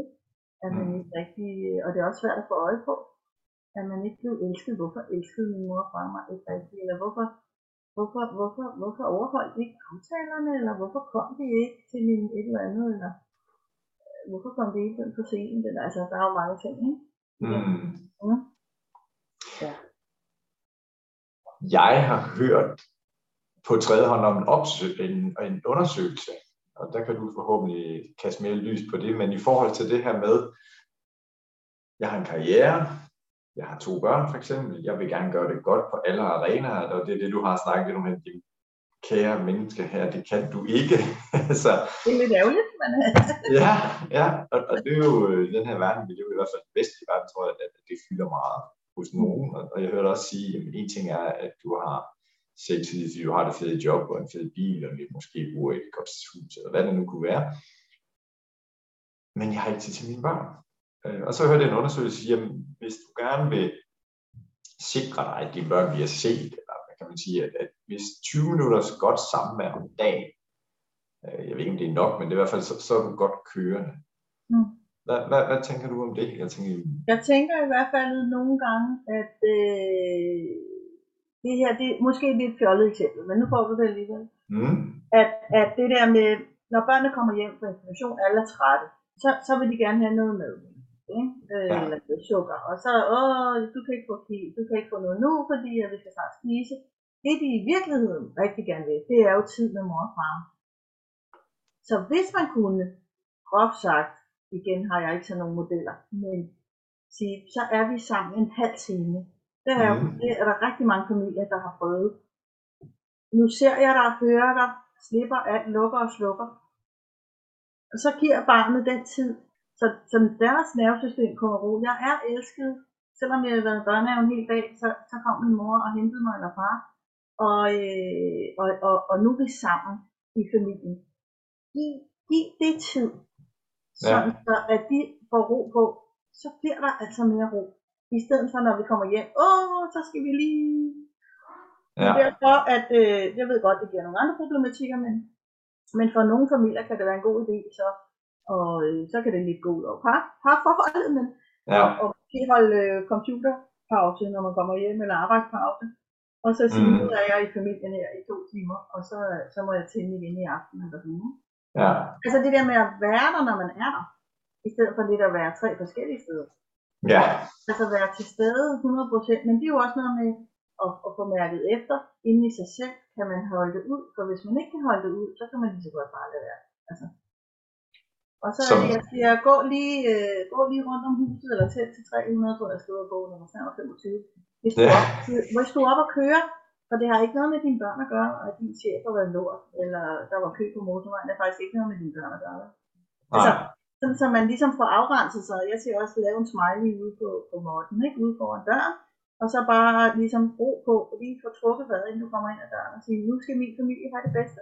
at man Mm. ikke rigtig, og det er også svært at få øje på, at man ikke blev elsket. Hvorfor elskede min mor og far mig ikke rigtigt? Eller hvorfor, hvorfor, hvorfor, hvorfor overholdt de ikke aftalerne? Eller hvorfor kom de ikke til min et eller andet? Eller øh, hvorfor kom de ikke for sent? Eller, altså, der er jo mange ting, ikke? Mm. Mm. Ja. Jeg har hørt på tredje hånd om en, opsøg, en, en undersøgelse, og der kan du forhåbentlig kaste mere lys på det, men i forhold til det her med, jeg har en karriere, jeg har to børn for eksempel, jeg vil gerne gøre det godt på alle arenaer, og det er det, du har snakket om, at din kære menneske her, det kan du ikke. så Det er lidt ærgerligt, men ja, ja, og, og det er jo øh, i den her verden, vi lever i hvert fald den vestlige verden, tror jeg, at, at det fylder meget hos nogen, og, og jeg hørte også sige, at en ting er, at du har selvtillid, fordi du har det fede job og en fed bil, og lidt måske bor i et godt hus, eller hvad det nu kunne være. Men jeg har ikke tid til mine børn. Øh, Og så hørte jeg en undersøgelse sige, at hvis du gerne vil sikre dig, at dine børn bliver set, eller hvad kan man sige, at, at hvis 20 minutters godt samvær om dagen, øh, jeg ved ikke, om det er nok, men det er i hvert fald, så, så er du godt kørende. Mm. Hvad, hvad, hvad tænker du om det? Jeg tænker, jeg tænker i hvert fald nogle gange, at øh, det her, det er måske et lidt fjollet eksempel, men nu får du det alligevel. mm, At, at det der med, når børnene kommer hjem fra institution, alle er trætte, så, så vil de gerne have noget mad. Ikke? Øh, Ja. Eller noget sukker. Og så, åh, du kan ikke få, du kan ikke få noget nu, fordi at vi skal snart spise. Det de i virkeligheden rigtig gerne vil, det er jo tid med mor og far. Så hvis man kunne, groft sagt, igen har jeg ikke sådan nogle modeller, men sige, så er vi sammen en halv time. Det er, Mhm. det er der rigtig mange familier, der har prøvet. Nu ser jeg dig, hører dig, slipper alt, lukker og slukker. Og så giver barnet den tid, så, så deres nervesystem kommer ro. Jeg er elsket, selvom jeg har været i børnehave en hel dag, så, så kom min mor og hentede mig eller far. Og, øh, og, og, og nu er vi sammen i familien. Giv, giv det tid, sådan så at de får ro på, så bliver der altså mere ro. I stedet for, når vi kommer hjem, åh, så skal vi lige... Ja, er derfor, at øh, jeg ved godt, det giver nogle andre problematikker, men, men for nogle familier kan det være en god idé, så, og øh, så kan det lidt gå ud over par, parforholdet, men, Ja. Og måske holde øh, computerpause, når man kommer hjem, eller arbejdspause. Og så sige, Mm. nu er jeg i familien her i to timer, og så, så må jeg tænde igen i aften eller sådan noget. Ja. Altså det der med at være der, når man er der, i stedet for lidt at være tre forskellige steder. Ja. Altså være til stede 100%, men det er jo også noget med at, at få mærket efter, inde i sig selv, kan man holde det ud, for hvis man ikke kan holde det ud, så kan man lige så godt bare lade være. Altså. Og så Som- jeg siger, gå lige, øh, gå lige rundt om huset, eller tæt til 300, tror jeg stod på, når man snart var 25. Hvis du, Ja. op, hvis du er op og køre, for det har ikke noget med dine børn at gøre, og at din chef har været lort, eller der var kø på motorvejen, det har faktisk ikke noget med dine børn at gøre. Altså, sådan, så man ligesom får afgrænset sig. Jeg siger også lave en smiley ude på, på måtten, ikke? ude foran døren, og så bare ligesom ro på, lige få trukket vejret, inden du kommer ind ad døren, og sige, nu skal min familie have det bedste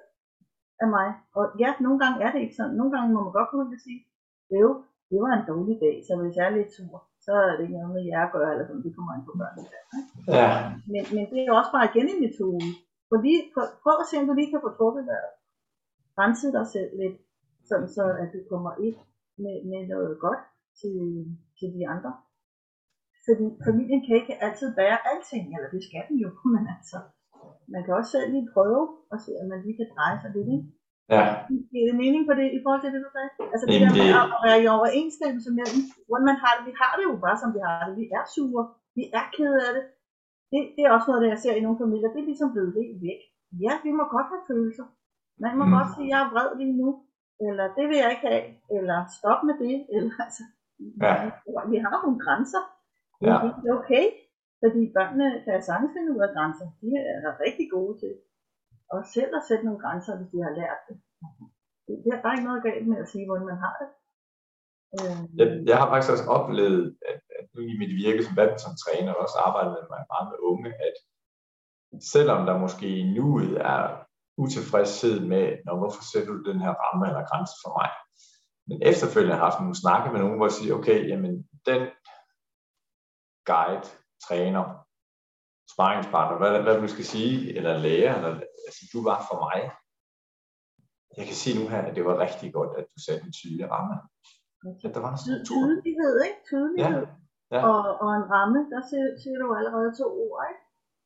af mig. Og ja, nogle gange er det ikke sådan. Nogle gange må man godt ind og sige, jo, det var en dårlig dag, så hvis jeg er lidt sur, så er det ikke noget med jer at gøre, eller sådan, det kommer an på børnene. Ja. Men, men det er også bare igen en metode. For lige, prøv, prøv at se, om du lige kan få trukket vejret. Rense dig selv lidt, sådan så at du kommer ind med, med noget godt til, til de andre. Fordi familien kan ikke altid bære alting, eller det skal den jo, men altså, man kan også selv lige prøve og se, om man lige kan dreje sig lidt, ikke? Ja. Giver det mening på det, i forhold til det, du sagde? Altså det Jamen, der med det- at være i overensstemmelse med, hvordan man har det. Vi har det jo bare, som vi har det. Vi er sure. Vi er kede af det. det. Det er også noget, det jeg ser i nogle familier. Det er ligesom blevet helt væk. Ja, vi må godt have følelser. Man må Mm. godt sige, jeg er vred lige nu. Eller det vil jeg ikke have. Eller stop med det. Eller altså, Ja. vi har nogle grænser. Det Ja. er helt okay. Fordi børnene kan sagtens finde ud af grænser. De er rigtig gode til. Og selv at sætte nogle grænser, hvis de har lært det. Det er bare ikke noget galt med at sige, hvordan man har det. Øh, Jeg, jeg har faktisk også oplevet, at, at nu i mit virke som badmintontræner, og også arbejdet med mig meget med unge, at selvom der måske i nuet er utilfredshed med, når hvorfor sætter du den her ramme eller grænse for mig? Men efterfølgende har jeg haft nogle snakke med nogen, hvor jeg siger, okay, jamen den guide, træner, sparringspartner, hvad, hvad du skal sige, eller lærer, eller, altså du var for mig. Jeg kan sige nu her, at det var rigtig godt, at du satte en tydelig ramme. At der var en struktur. tydelighed, ikke? Tydelighed. Ja. Og, og en ramme, der siger, siger du allerede to ord, ikke?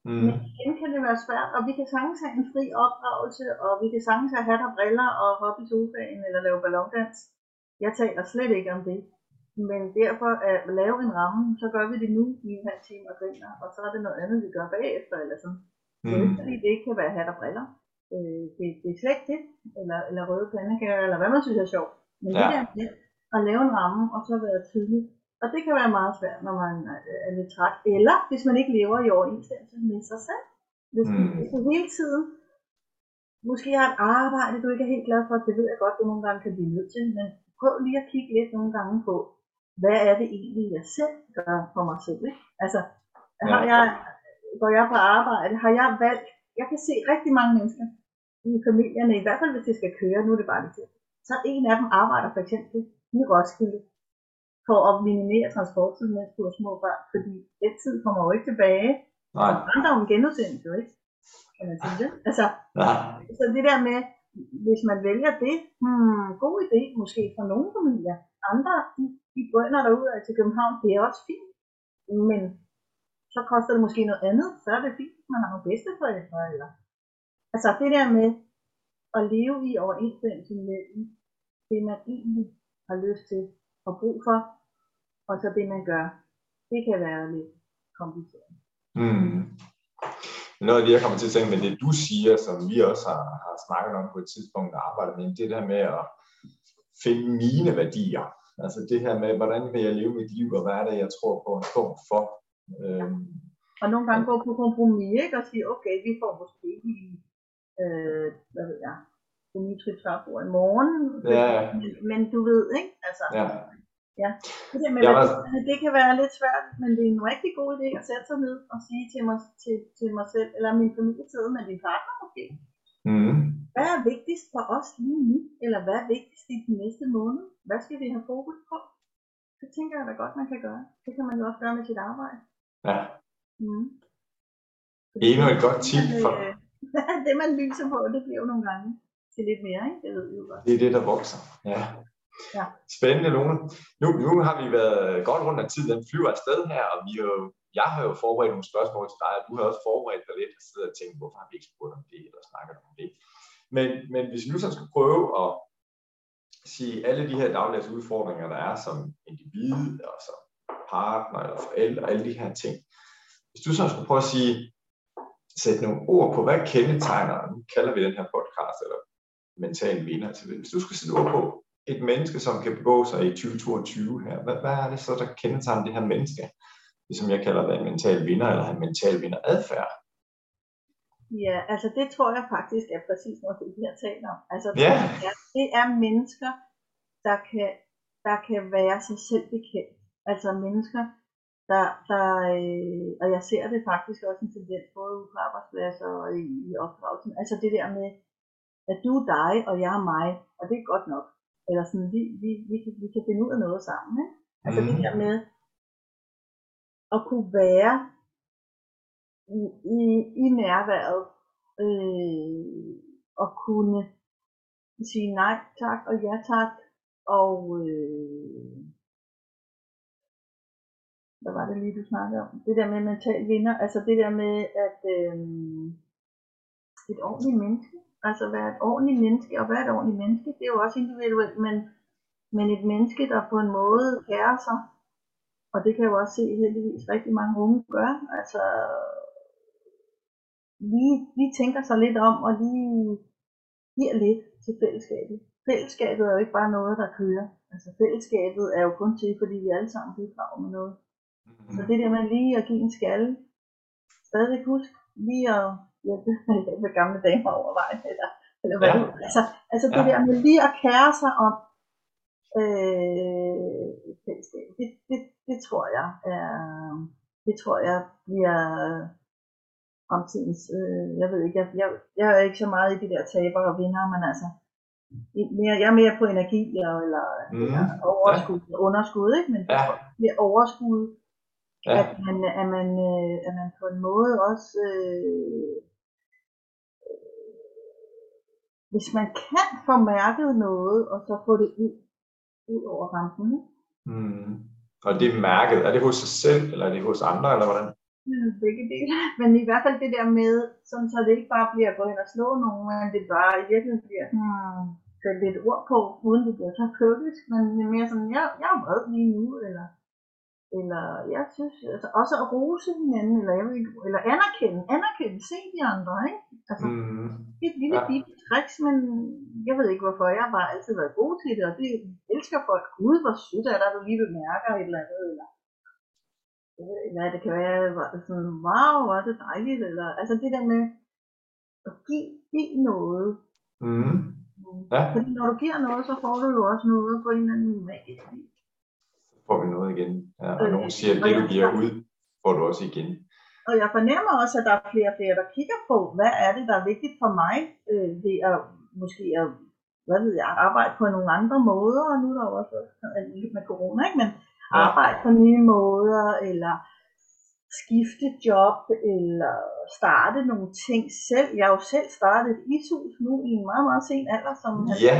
Mm. Men igen kan det være svært, og vi kan sagtens have en fri opdragelse, og vi kan sagtens have hat og briller og hoppe i sofaen eller lave ballondans. Jeg taler slet ikke om det. Men derfor at lave en ramme, så gør vi det nu i en halv time og griner, og så er det noget andet, vi gør bagefter. Eller sådan. Det er Mm. ikke fordi, det ikke kan være hat og briller. Øh, det, det er slet ikke det. Eller, eller røde pandekager, eller hvad man synes er sjovt. Men ja. det der med at lave en ramme, og så være tydelig. Og det kan være meget svært, når man er- lidt træt. Eller hvis man ikke lever i overensstemmelse med sig selv. Hvis, mm. Mm. hvis du hele tiden måske har et arbejde, du ikke er helt glad for, det ved jeg godt, du nogle gange kan blive nødt til, men prøv lige at kigge lidt nogle gange på, hvad er det egentlig, jeg selv gør for mig selv. Ikke? Altså, har Ja. jeg, går jeg på arbejde, har jeg valgt, jeg kan se rigtig mange mennesker i familierne, i hvert fald hvis det skal køre, nu er det bare det til. Så en af dem arbejder for eksempel i Roskilde for at minimere transporttiden, mens du har små børn, fordi den tid kommer jo ikke tilbage. Nej. Og andre en genudsendelse, ikke? Kan man sige det? Altså, Ja. så det der med, hvis man vælger det, hmm, god idé måske for nogle familier. Andre, de, de drøner derud af til København, det er også fint. Men så koster det måske noget andet, så er det fint, man har nogle bedsteforældre. Eller... Altså det der med at leve i overensstemmelse med det, man egentlig har lyst til og brug for, og så det, man gør. Det kan være lidt kompliceret. Mm. Noget af det, jeg kommer til at tænke med det, du siger, som vi også har, har snakket om på et tidspunkt og arbejdet med, det der med at finde mine værdier. Altså det her med, hvordan vil jeg leve mit liv, og hvad er det, jeg tror på en form for. Øhm, Og nogle gange gå på kompromis, ikke? Og sige, okay, vi får måske ikke lige, øh, hvad ved jeg, Dimitri Trapor i morgen. Ja. Men, men du ved, ikke? Altså, ja. Det der med, Jeg jeg var- det kan være lidt svært, men det er en rigtig god idé at sætte sig ned og sige til mig, til, til mig selv, eller min familie sidder med din partner måske. Mm. Hvad er vigtigst for os lige nu? Eller hvad er vigtigst i den næste måned? Hvad skal vi have fokus på? Det tænker jeg da godt, man kan gøre. Det kan man jo også gøre med sit arbejde. ja. Mm. Endnu et godt tip for, øh, det man lyser på, det bliver jo nogle gange til lidt mere, ikke? Det ved vi jo godt. det er det, der vokser. Ja. Ja. Spændende, Lone. Nu, nu har vi været godt rundt af tiden, den flyver afsted her, og vi har jo, jeg har jo forberedt nogle spørgsmål til dig, og du har også forberedt dig lidt, og sidder og tænkt, hvorfor har vi ikke spurgt om det, eller snakket om det. Men, men hvis vi nu så skal prøve at sige alle de her dagligdags udfordringer, der er som individ, og som partner, eller forældre, og alle de her ting. Hvis du så skulle prøve at sige, sætte nogle ord på, hvad kendetegner, nu kalder vi den her podcast, eller mental vinder, til hvis du skulle sætte ord på et menneske, som kan begå sig i 2022 her, hvad, hvad er det så, der kendetegner det her menneske, det som jeg kalder en mental vinder, eller en mental vinder adfærd? Ja, altså det tror jeg faktisk er præcis noget, det vi har talt om. Altså det, er, det er mennesker, der kan, der kan være sig selv bekendt. Altså mennesker, der, der øh, og jeg ser det faktisk også en tendens både på arbejdspladser og i, i opdragelsen. Altså det der med, at du er dig, og jeg er mig, og det er godt nok. Eller sådan, vi, vi, vi, kan, vi kan finde ud af noget sammen. Ikke? Altså det Mhm. der med at kunne være i, i, i nærværet øh, og kunne sige nej tak og ja tak og øh, hvad var det lige du snakkede om? Det der med mental vinder, altså det der med at øh, et ordentligt menneske, altså være et ordentligt menneske og være et ordentligt menneske, det er jo også individuelt, men, men et menneske, der på en måde kærer sig, og det kan jeg jo også se heldigvis rigtig mange unge gør, altså lige, lige tænker sig lidt om og lige giver lidt til fællesskabet. Fællesskabet er jo ikke bare noget, der kører. Altså fællesskabet er jo kun til, fordi vi alle sammen bidrager med noget. Så det der med lige at give en skalle, stadig husk lige at hjælpe hjælpe gamle damer over vejen, eller, eller hvad Ja. ja. altså, altså det Ja. der med lige at kære sig om øh, fællesskabet, det, det, det tror jeg er, det tror jeg bliver fremtidens, øh, jeg ved ikke, jeg, jeg, jeg er ikke så meget i de der taber og vinder, men altså, mere, jeg er mere på energi eller, Mhm. eller overskud, ja. underskud, ikke? men det Ja. bliver overskud, Ja. at man, at man, øh, at man på en måde også, øh, hvis man kan få mærket noget, og så få det ud, ud over rampen? Mm. Og det er mærket, er det hos sig selv, eller er det hos andre, eller hvordan? Øh, Begge dele. Men i hvert fald det der med, sådan så det ikke bare bliver at gå hen og slå nogen, men det bare i virkeligheden bliver hmm, sætte lidt ord på, uden det bliver så købisk, men mere sådan, jeg, jeg er vred lige nu, eller, eller jeg synes, altså også at rose hinanden, eller, jeg ved ikke, eller anerkende, anerkende, se de andre, ikke? Altså, Mm. det er et lille Ja. ja. Tricks, men jeg ved ikke hvorfor, jeg har bare altid været god til det, og det elsker folk. Gud, hvor sødt er der, du lige bemærker et eller andet, eller hvad det kan være, sådan, wow, hvor er det dejligt, eller, altså det der med at give, give noget. Mm. Ja. Fordi når du giver noget, så får du jo også noget på en eller anden magisk vis. Så får vi noget igen. Ja, og Øh, nogen siger, at det du giver ud, får du også igen. Og jeg fornemmer også, at der er flere og flere, der kigger på, hvad er det, der er vigtigt for mig, øh, ved at måske at, hvad ved jeg, arbejde på nogle andre måder, og nu er der også lidt med corona, ikke? men arbejde på nye måder, eller skifte job, eller starte nogle ting selv. Jeg har jo selv startet et ishus nu i en meget, meget sen alder, som Ja.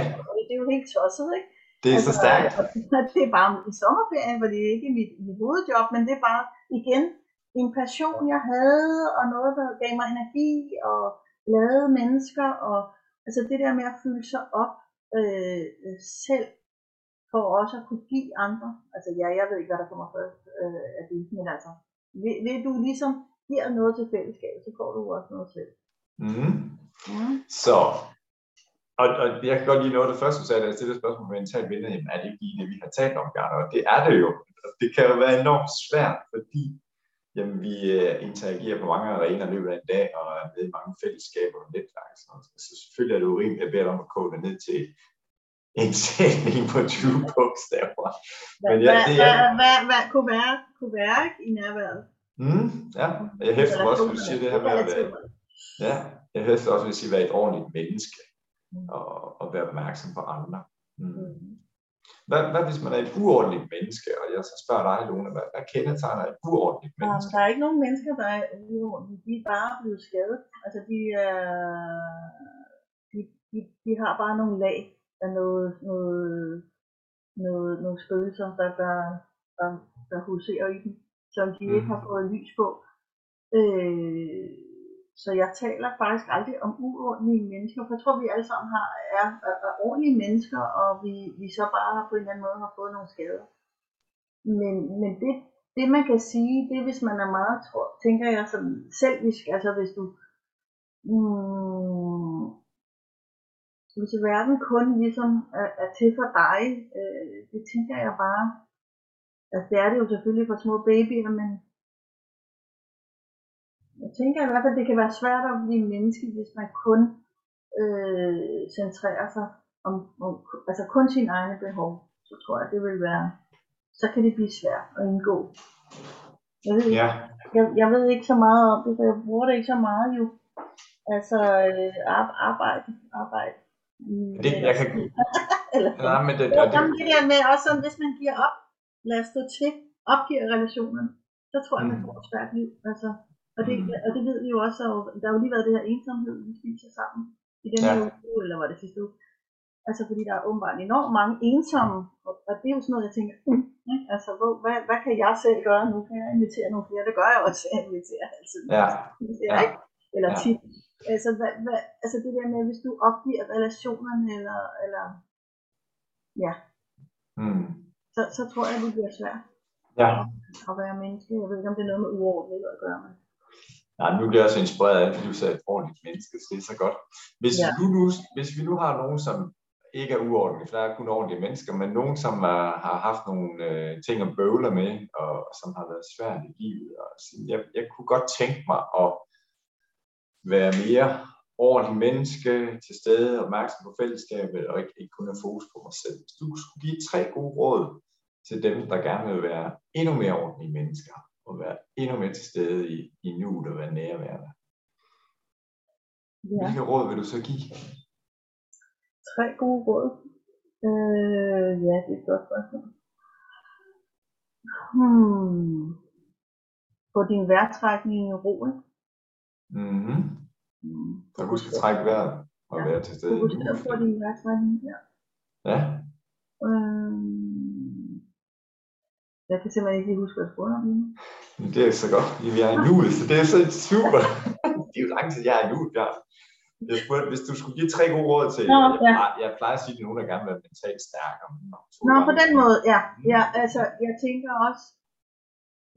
det er jo helt tosset, ikke? Det er så stærkt. det er bare i sommerferien, for det er ikke mit, mit hovedjob, men det er bare igen en passion, jeg havde, og noget, der gav mig energi, og glade mennesker, og altså det der med at fylde sig op øh, øh, selv, for også at kunne give andre. Altså ja, jeg ved ikke, hvad der kommer først øh, af det, men altså, ved, ved du ligesom giver noget til fællesskabet, så får du også noget selv. Mm. Ja. Så, og, og jeg kan godt lide noget af det første, du sagde, da jeg stillede spørgsmål med mental vinder, jamen er det ikke lige det, vi har talt om, Bjarne? Og det er det jo. Det kan jo være enormt svært, fordi jamen, vi øh, interagerer på mange arenaer i løbet af en dag, og er med i mange fællesskaber og netværk. noget. Så selvfølgelig er det urimeligt at bede dig om at kode det ned til en sætning på 20 bogstaver. Hvad, Men ja, hvad, det hvad, er- hvad, hvad kunne være, kunne være ikke, i nærværet? Mm, ja, jeg hæfter også, at du siger det her med at være, ja, jeg hæfter også sige, at være et ordentligt menneske Mm. og, og være opmærksom på andre. Mm. Hvad, hvad hvis man er et uordentligt menneske, og jeg så spørger dig, Lone, hvad, hvad kendetegner et uordentligt menneske? der er ikke nogen mennesker, der er uordentlige. De er bare blevet skadet. Altså, de, er, de, de, de har bare nogle lag af noget, noget noget, nogle spøgelser, der, der, der, der huserer i dem, som de mm. ikke har fået lys på. Øh, så jeg taler faktisk aldrig om uordentlige mennesker, for jeg tror, vi alle sammen har, er, er, er ordentlige mennesker, og vi, vi så bare på en eller anden måde har fået nogle skader. Men, men det, det man kan sige, det er hvis man er meget, tror, tænker jeg sådan selvisk, altså hvis du, mm, hvis verden kun ligesom er, er til for dig, øh, det tænker jeg bare, altså det er det jo selvfølgelig for små babyer, men jeg tænker i hvert fald, det kan være svært at blive menneske, hvis man kun øh, centrerer sig om, om, altså kun sine egne behov. Så tror jeg, det vil være, så kan det blive svært at indgå. Jeg ved, Ja, jeg, jeg ved ikke så meget om det, for jeg bruger det ikke så meget jo. Altså øh, ar- arbejde, arbejde. Det, jeg kan, eller, nej, men det, det, jamen, det der med også sådan, hvis man giver op, lad os stå til, opgiver relationen, så tror jeg, man Mm. får et svært liv. Altså, og, det, Mm. og det ved vi jo også, og der har jo lige været det her ensomhed, vi spiser sammen i den Ja. her uge, eller var det sidste uge. Altså fordi der er åbenbart enormt mange ensomme, og, og det er jo sådan noget, jeg tænker, mm, ikke? altså hvor, hvad, hvad kan jeg selv gøre nu? Kan jeg invitere nogle flere? Det gør jeg også, jeg inviterer altid. ja, Inviterer, Ja. ikke? Eller Ja. tit. Altså, hvad, hvad, altså det der med, hvis du opgiver relationerne, eller, eller mm, så, så tror jeg, det bliver svært ja. at være menneske. Jeg ved ikke, om det er noget med uordentligt at gøre med. Nej, nu bliver jeg også inspireret af, fordi du sagde et ordentligt menneske, så det er så godt. Hvis, Ja. du nu, hvis vi nu har nogen, som ikke er uordentlige, for der er kun ordentlige mennesker, men nogen, som er, har haft nogle øh, ting at bøvle med, og som har været svært i livet. Og sådan, jeg, jeg kunne godt tænke mig at være mere ordentlig menneske, til stede, opmærksom på fællesskabet, og ikke, ikke kun have fokus på mig selv. Hvis du skulle give tre gode råd til dem, der gerne vil være endnu mere ordentlige mennesker, og være endnu mere til stede i, i nuet og være nærværende. Ja, Hvilke råd vil du så give? tre gode råd. Øh, ja, det er et godt spørgsmål. Hmm. Få din vejrtrækning i ro. Mm-hmm. Hmm. Så husk at trække vejret og Ja. være til stede Fokuser på nuet. din vejrtrækning, ja. Ja, Øh, jeg kan simpelthen ikke huske, hvad jeg spurgte om lige nu. det er så godt. Vi er i nuet, så det er så super. det er jo lang tid, jeg er i nuet, Bjørn. Jeg spurgte, hvis du skulle give tre gode råd til, Nå, jeg, ja. jeg, jeg plejer at sige, at nogen, der gerne vil være mentalt stærkere. men to Nå, på den måde, ja. ja altså, jeg tænker også,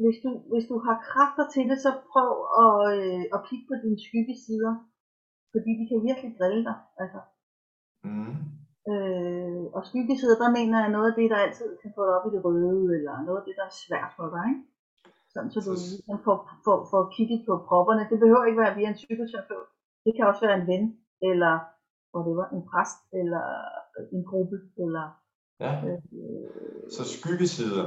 hvis du, hvis du har kræfter til det, så prøv at, øh, at kigge på dine skyggesider. Fordi de kan virkelig drille dig. Altså. Mm. Øh, og skyggesider, der mener jeg noget af det, der altid kan få dig op i det røde, eller noget af det, der er svært for dig. Ikke? Sådan, så du ligesom får, får, får kigget på propperne. Det behøver ikke være via en psykoterapeut. Det kan også være en ven, eller whatever, en præst, eller en gruppe, eller Ja, øh, så skyggesider,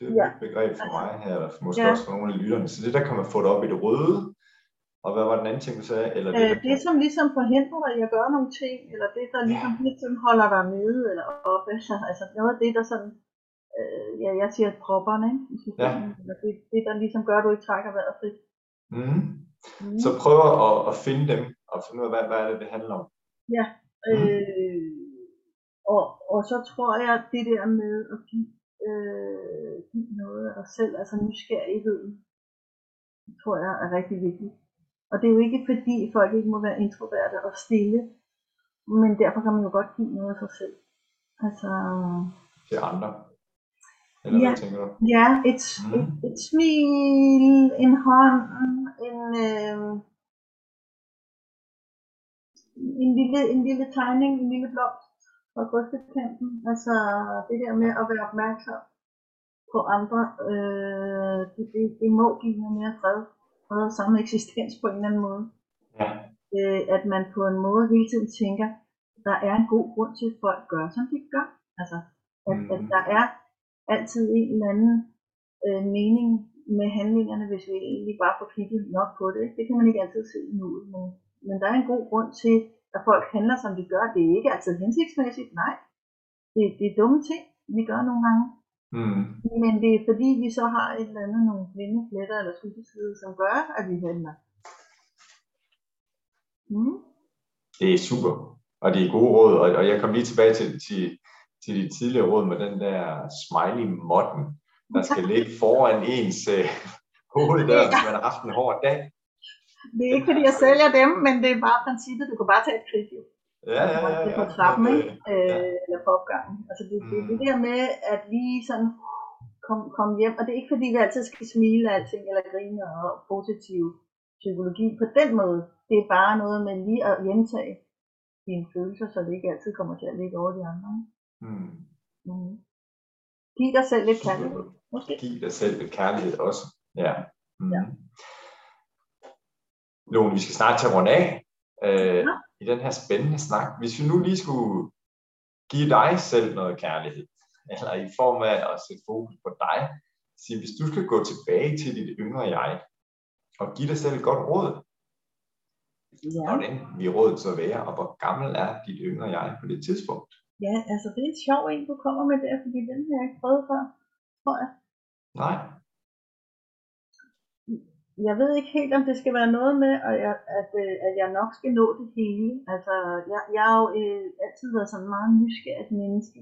det er et Ja. nyt begreb for mig her, eller måske Ja. også for nogle af lytterne. Så det der kan man få det op i det røde, og hvad var den anden ting, du sagde? Eller det, Øh, det, som ligesom forhindrer dig i at gøre nogle ting, eller det, der ligesom hele tiden holder dig nede, eller oppe, altså, altså noget af det, der sådan, øh, ja, jeg siger propperne, ikke? eller det, det, der ligesom gør, at du ikke trækker vejret frit. Mm. Mm. Så prøv at, at finde dem, og finde ud af, hvad, hvad er det, det handler om. Øh, og, og så tror jeg, at det der med at give, øh, give noget af dig selv, altså nysgerrigheden, tror jeg er rigtig vigtigt. Og det er jo ikke fordi folk ikke må være introverte og stille, men derfor kan man jo godt give noget af sig selv. Altså, til andre. Eller Ja. hvad tænker du? ja, et, Mm. et, et smil, en hånd, en, øh, en, lille, en lille tegning, en lille blomst fra grøftekanten. Altså det der med at være opmærksom på andre, øh, det, det, det må give noget mere fred, og samme eksistens på en eller anden måde. Ja. øh, at man på en måde hele tiden tænker, der er en god grund til, at folk gør, som de gør. Altså, at, mm. at der er altid en eller anden øh, mening med handlingerne, hvis vi egentlig bare får kigget nok på det. Det kan man ikke altid se nu, men, men der er en god grund til, at folk handler, som de gør. Det er ikke altid hensigtsmæssigt, nej. Det, det er dumme ting, vi gør nogle gange. Mm. Men det er fordi, vi så har et eller andet, nogle blinde pletter eller skyggesider, som gør, at vi handler. Mm. Det er super, og det er gode råd, og, og jeg kom lige tilbage til, til, til de tidligere råd med den der smiley modden, der skal ligge foran ens øh, hoved der, hvis man har haft en hård dag. Det er ikke fordi, jeg sælger dem, men det er bare princippet. Du kan bare tage et kridt Ja, ja, ja. Det er på ja. trappen, ikke? Øh, eller på opgangen. Altså det, det, Mm. det der med, at lige sådan kom, kom hjem, og det er ikke fordi, vi altid skal smile af alting, eller grine og positiv psykologi på den måde. Det er bare noget med lige at hjemtage dine følelser, så det ikke altid kommer til at ligge over de andre. mm. Mm. Giv dig selv lidt kærlighed. Måske. Giv dig selv lidt kærlighed også. Ja. Mm. Ja. Lone, vi skal snart til at runde af øh, Ja. i den her spændende snak. Hvis vi nu lige skulle give dig selv noget kærlighed, eller i form af at sætte fokus på dig, sige, hvis du skal gå tilbage til dit yngre jeg, og give dig selv et godt råd, Ja. hvordan vi rådet så være, og hvor gammel er dit yngre jeg på det tidspunkt? ja, altså det er en sjov en, du kommer med der, fordi den har jeg ikke prøvet før, tror jeg. Nej. Jeg ved ikke helt, om det skal være noget med, at jeg, at, øh, at jeg nok skal nå det hele. Altså, jeg, jeg har jo øh, altid været sådan meget nysgerrigt menneske.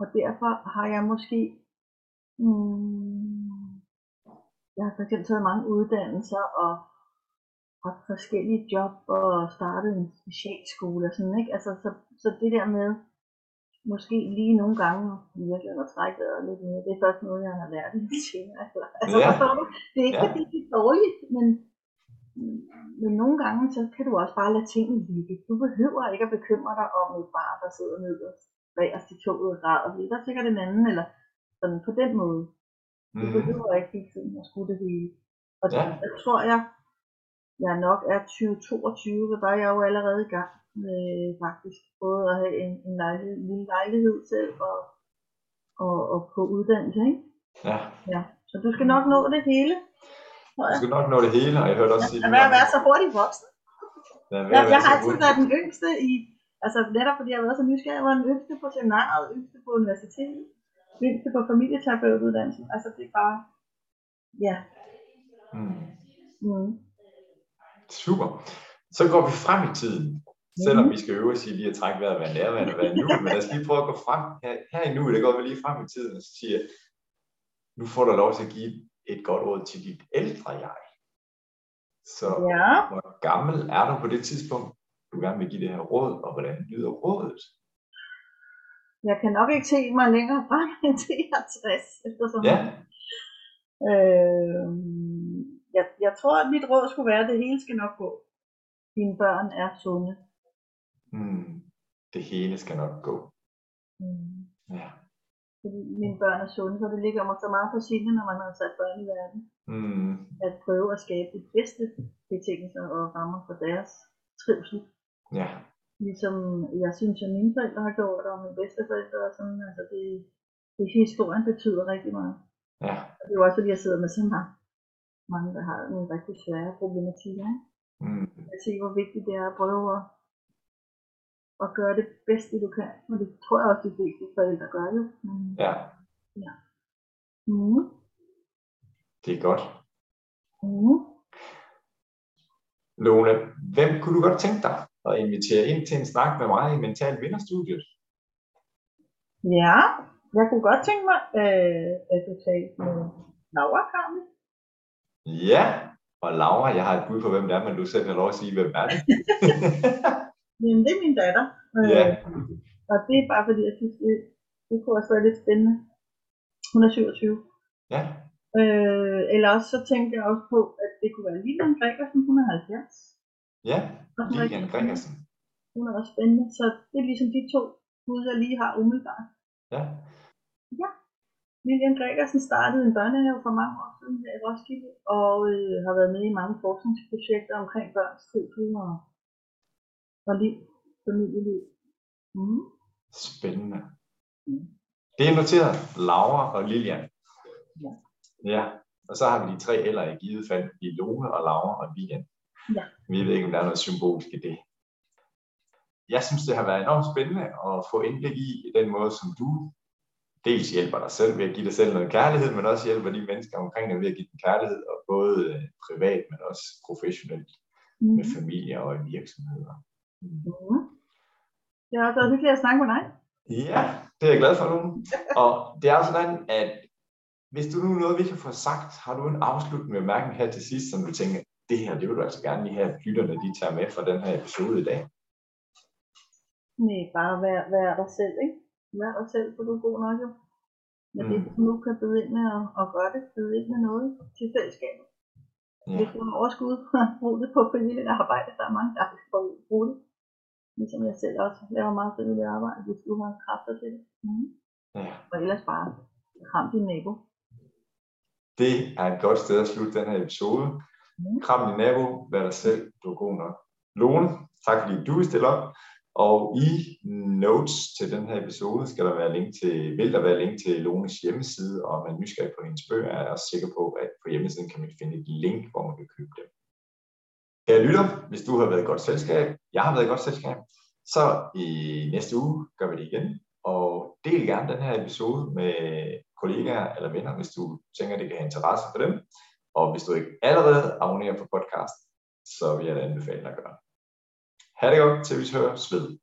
Og derfor har jeg måske... Mm, jeg har for eksempel taget mange uddannelser og haft forskellige job og startet en specialskole og sådan, ikke? Altså, så, så det der med måske lige nogle gange virkelig at trække vejret lidt mere, det er først noget, jeg har lært i senere. Altså, Ja. Det er ikke Ja. fordi, det er dårligt, men, men nogle gange, så kan du også bare lade tingene ligge. Du behøver ikke at bekymre dig om et barn, der sidder nederst bagerst i toget og græder, fordi der er sikkert en anden, eller sådan på den måde. Du Mm. behøver ikke hele tiden at skulle det hele. Og Ja. jeg tror, jeg, jeg nok er 2022, så der er jeg jo allerede i gang med faktisk både at have en, en lejlighed, en lille lejlighed selv og, og, og på uddannelse. Ikke? Ja, Ja. Så du skal nok nå det hele. du skal nok nå det hele, og jeg hørte også sige, Lad være at være så hurtigt voksen. Være Jeg, jeg har altid været den yngste i, altså netop fordi jeg har været så nysgerrig, jeg var den yngste på seminariet, yngste på universitetet, yngste på familieterapeutuddannelsen. Altså det er bare, ja. Mm. Mm. Super. Så går vi frem i tiden. Selvom Mhm. vi skal øve os i lige at trække vejret være nærværende være nu, men lad os lige prøve at gå frem. Her, her i nu, der går vi lige frem i tiden og så siger, nu får du lov til at give et godt råd til dit ældre jeg. Så Ja. hvor gammel er du på det tidspunkt, du gerne vil give det her råd, og hvordan lyder rådet? Jeg kan nok ikke se mig længere frem end til jeg er 60. Eftersom, Ja, øh, jeg, jeg tror, at mit råd skulle være, at det hele skal nok gå. Dine børn er sunde. hmm. det hele skal nok gå. Mm. Ja. Fordi mine børn er sunde, så det ligger mig så meget på sinde, når man har sat børn i verden. Hmm. At prøve at skabe de bedste betingelser og rammer for deres trivsel. Ja. Ligesom jeg synes, at mine forældre har gjort, og mine bedsteforældre og sådan. Altså det, det historien betyder rigtig meget. Ja. Og det er jo også fordi, jeg sidder med så mange, mange der har nogle rigtig svære problematikker. Ikke? Hmm. Jeg siger, hvor vigtigt det er at prøve at, at gøre det bedste, du kan. Og det tror jeg også, de fleste forældre gør jo. Men, Ja, mm, det er godt. mm. Lone, hvem kunne du godt tænke dig at invitere ind til en snak med mig i Mental Vinderstudiet? Ja, jeg kunne godt tænke mig, øh, at du talte med Laura Karmen. Ja, og Laura, jeg har et bud på, hvem det er, men du selv har lov at sige, hvem er det? Jamen, det er min datter. Øh, Ja. Og det er bare fordi, jeg synes, det, det kunne også være lidt spændende. Hun er 27. Ja, Øh, eller også så tænkte jeg også på, at det kunne være Lilian Gregersen, hun er 70. ja, Lilian. Gregersen. Hun er også spændende, så det er ligesom de to bud, jeg lige har umiddelbart. Ja, Lilian Gregersen startede en børnehave for mange år siden her i Roskilde, og øh, har været med i mange forskningsprojekter omkring børns trivsel og, og liv, familieliv. Mm. spændende. Mm. Det er noteret Laura og Lilian. Ja. Ja, og så har vi de tre eller i givet fald, i Lone og Laura og Lilian. Ja. Vi ved ikke, om der er noget symbolisk i det. Jeg synes, det har været enormt spændende at få indblik i den måde, som du dels hjælper dig selv ved at give dig selv noget kærlighed, men også hjælper de mennesker omkring dig ved at give dem kærlighed, og både øh, privat, men også professionelt Mm. med familier og i virksomheder. Mm. Det har også været hyggeligt at snakke med dig. Ja, Det er jeg glad for, Lone. Og det er sådan, at hvis du nu noget, vi kan få sagt, har du en afsluttende bemærkning her til sidst, som du tænker, det her, det vil du altså gerne lige have, at lytterne de tager med fra den her episode i dag? Nej, bare vær, vær dig selv, ikke? Vær dig selv, for du er god nok jo. Men mm. det du nu kan byde ind med at, at gøre det, byde ind med noget til fællesskabet. Ja. Hvis du har overskud, brug det på frivilligt arbejde. Der er mange, der får bruge det. Ligesom jeg selv også laver meget frivilligt arbejde, hvis du har kræfter til det. Mm. Ja. Og ellers bare kram din nabo. Det er et godt sted at slutte den her episode. Mm. Kram din nabo, vær dig selv, du er god nok. Lone, tak fordi du vil stille op. Og i notes til den her episode skal der være link til, vil der være link til Lones hjemmeside, og man er nysgerrig på hendes bøger, er jeg også sikker på, at på hjemmesiden kan man finde et link, hvor man kan købe dem. Kære lytter, hvis du har været i godt selskab, jeg har været i godt selskab, så i næste uge gør vi det igen, og del gerne den her episode med kollegaer eller venner, hvis du tænker, det kan have interesse for dem. Og hvis du ikke allerede abonnerer på podcast, så vil jeg da anbefale dig at gøre. Ha' det godt, til vi høres ved.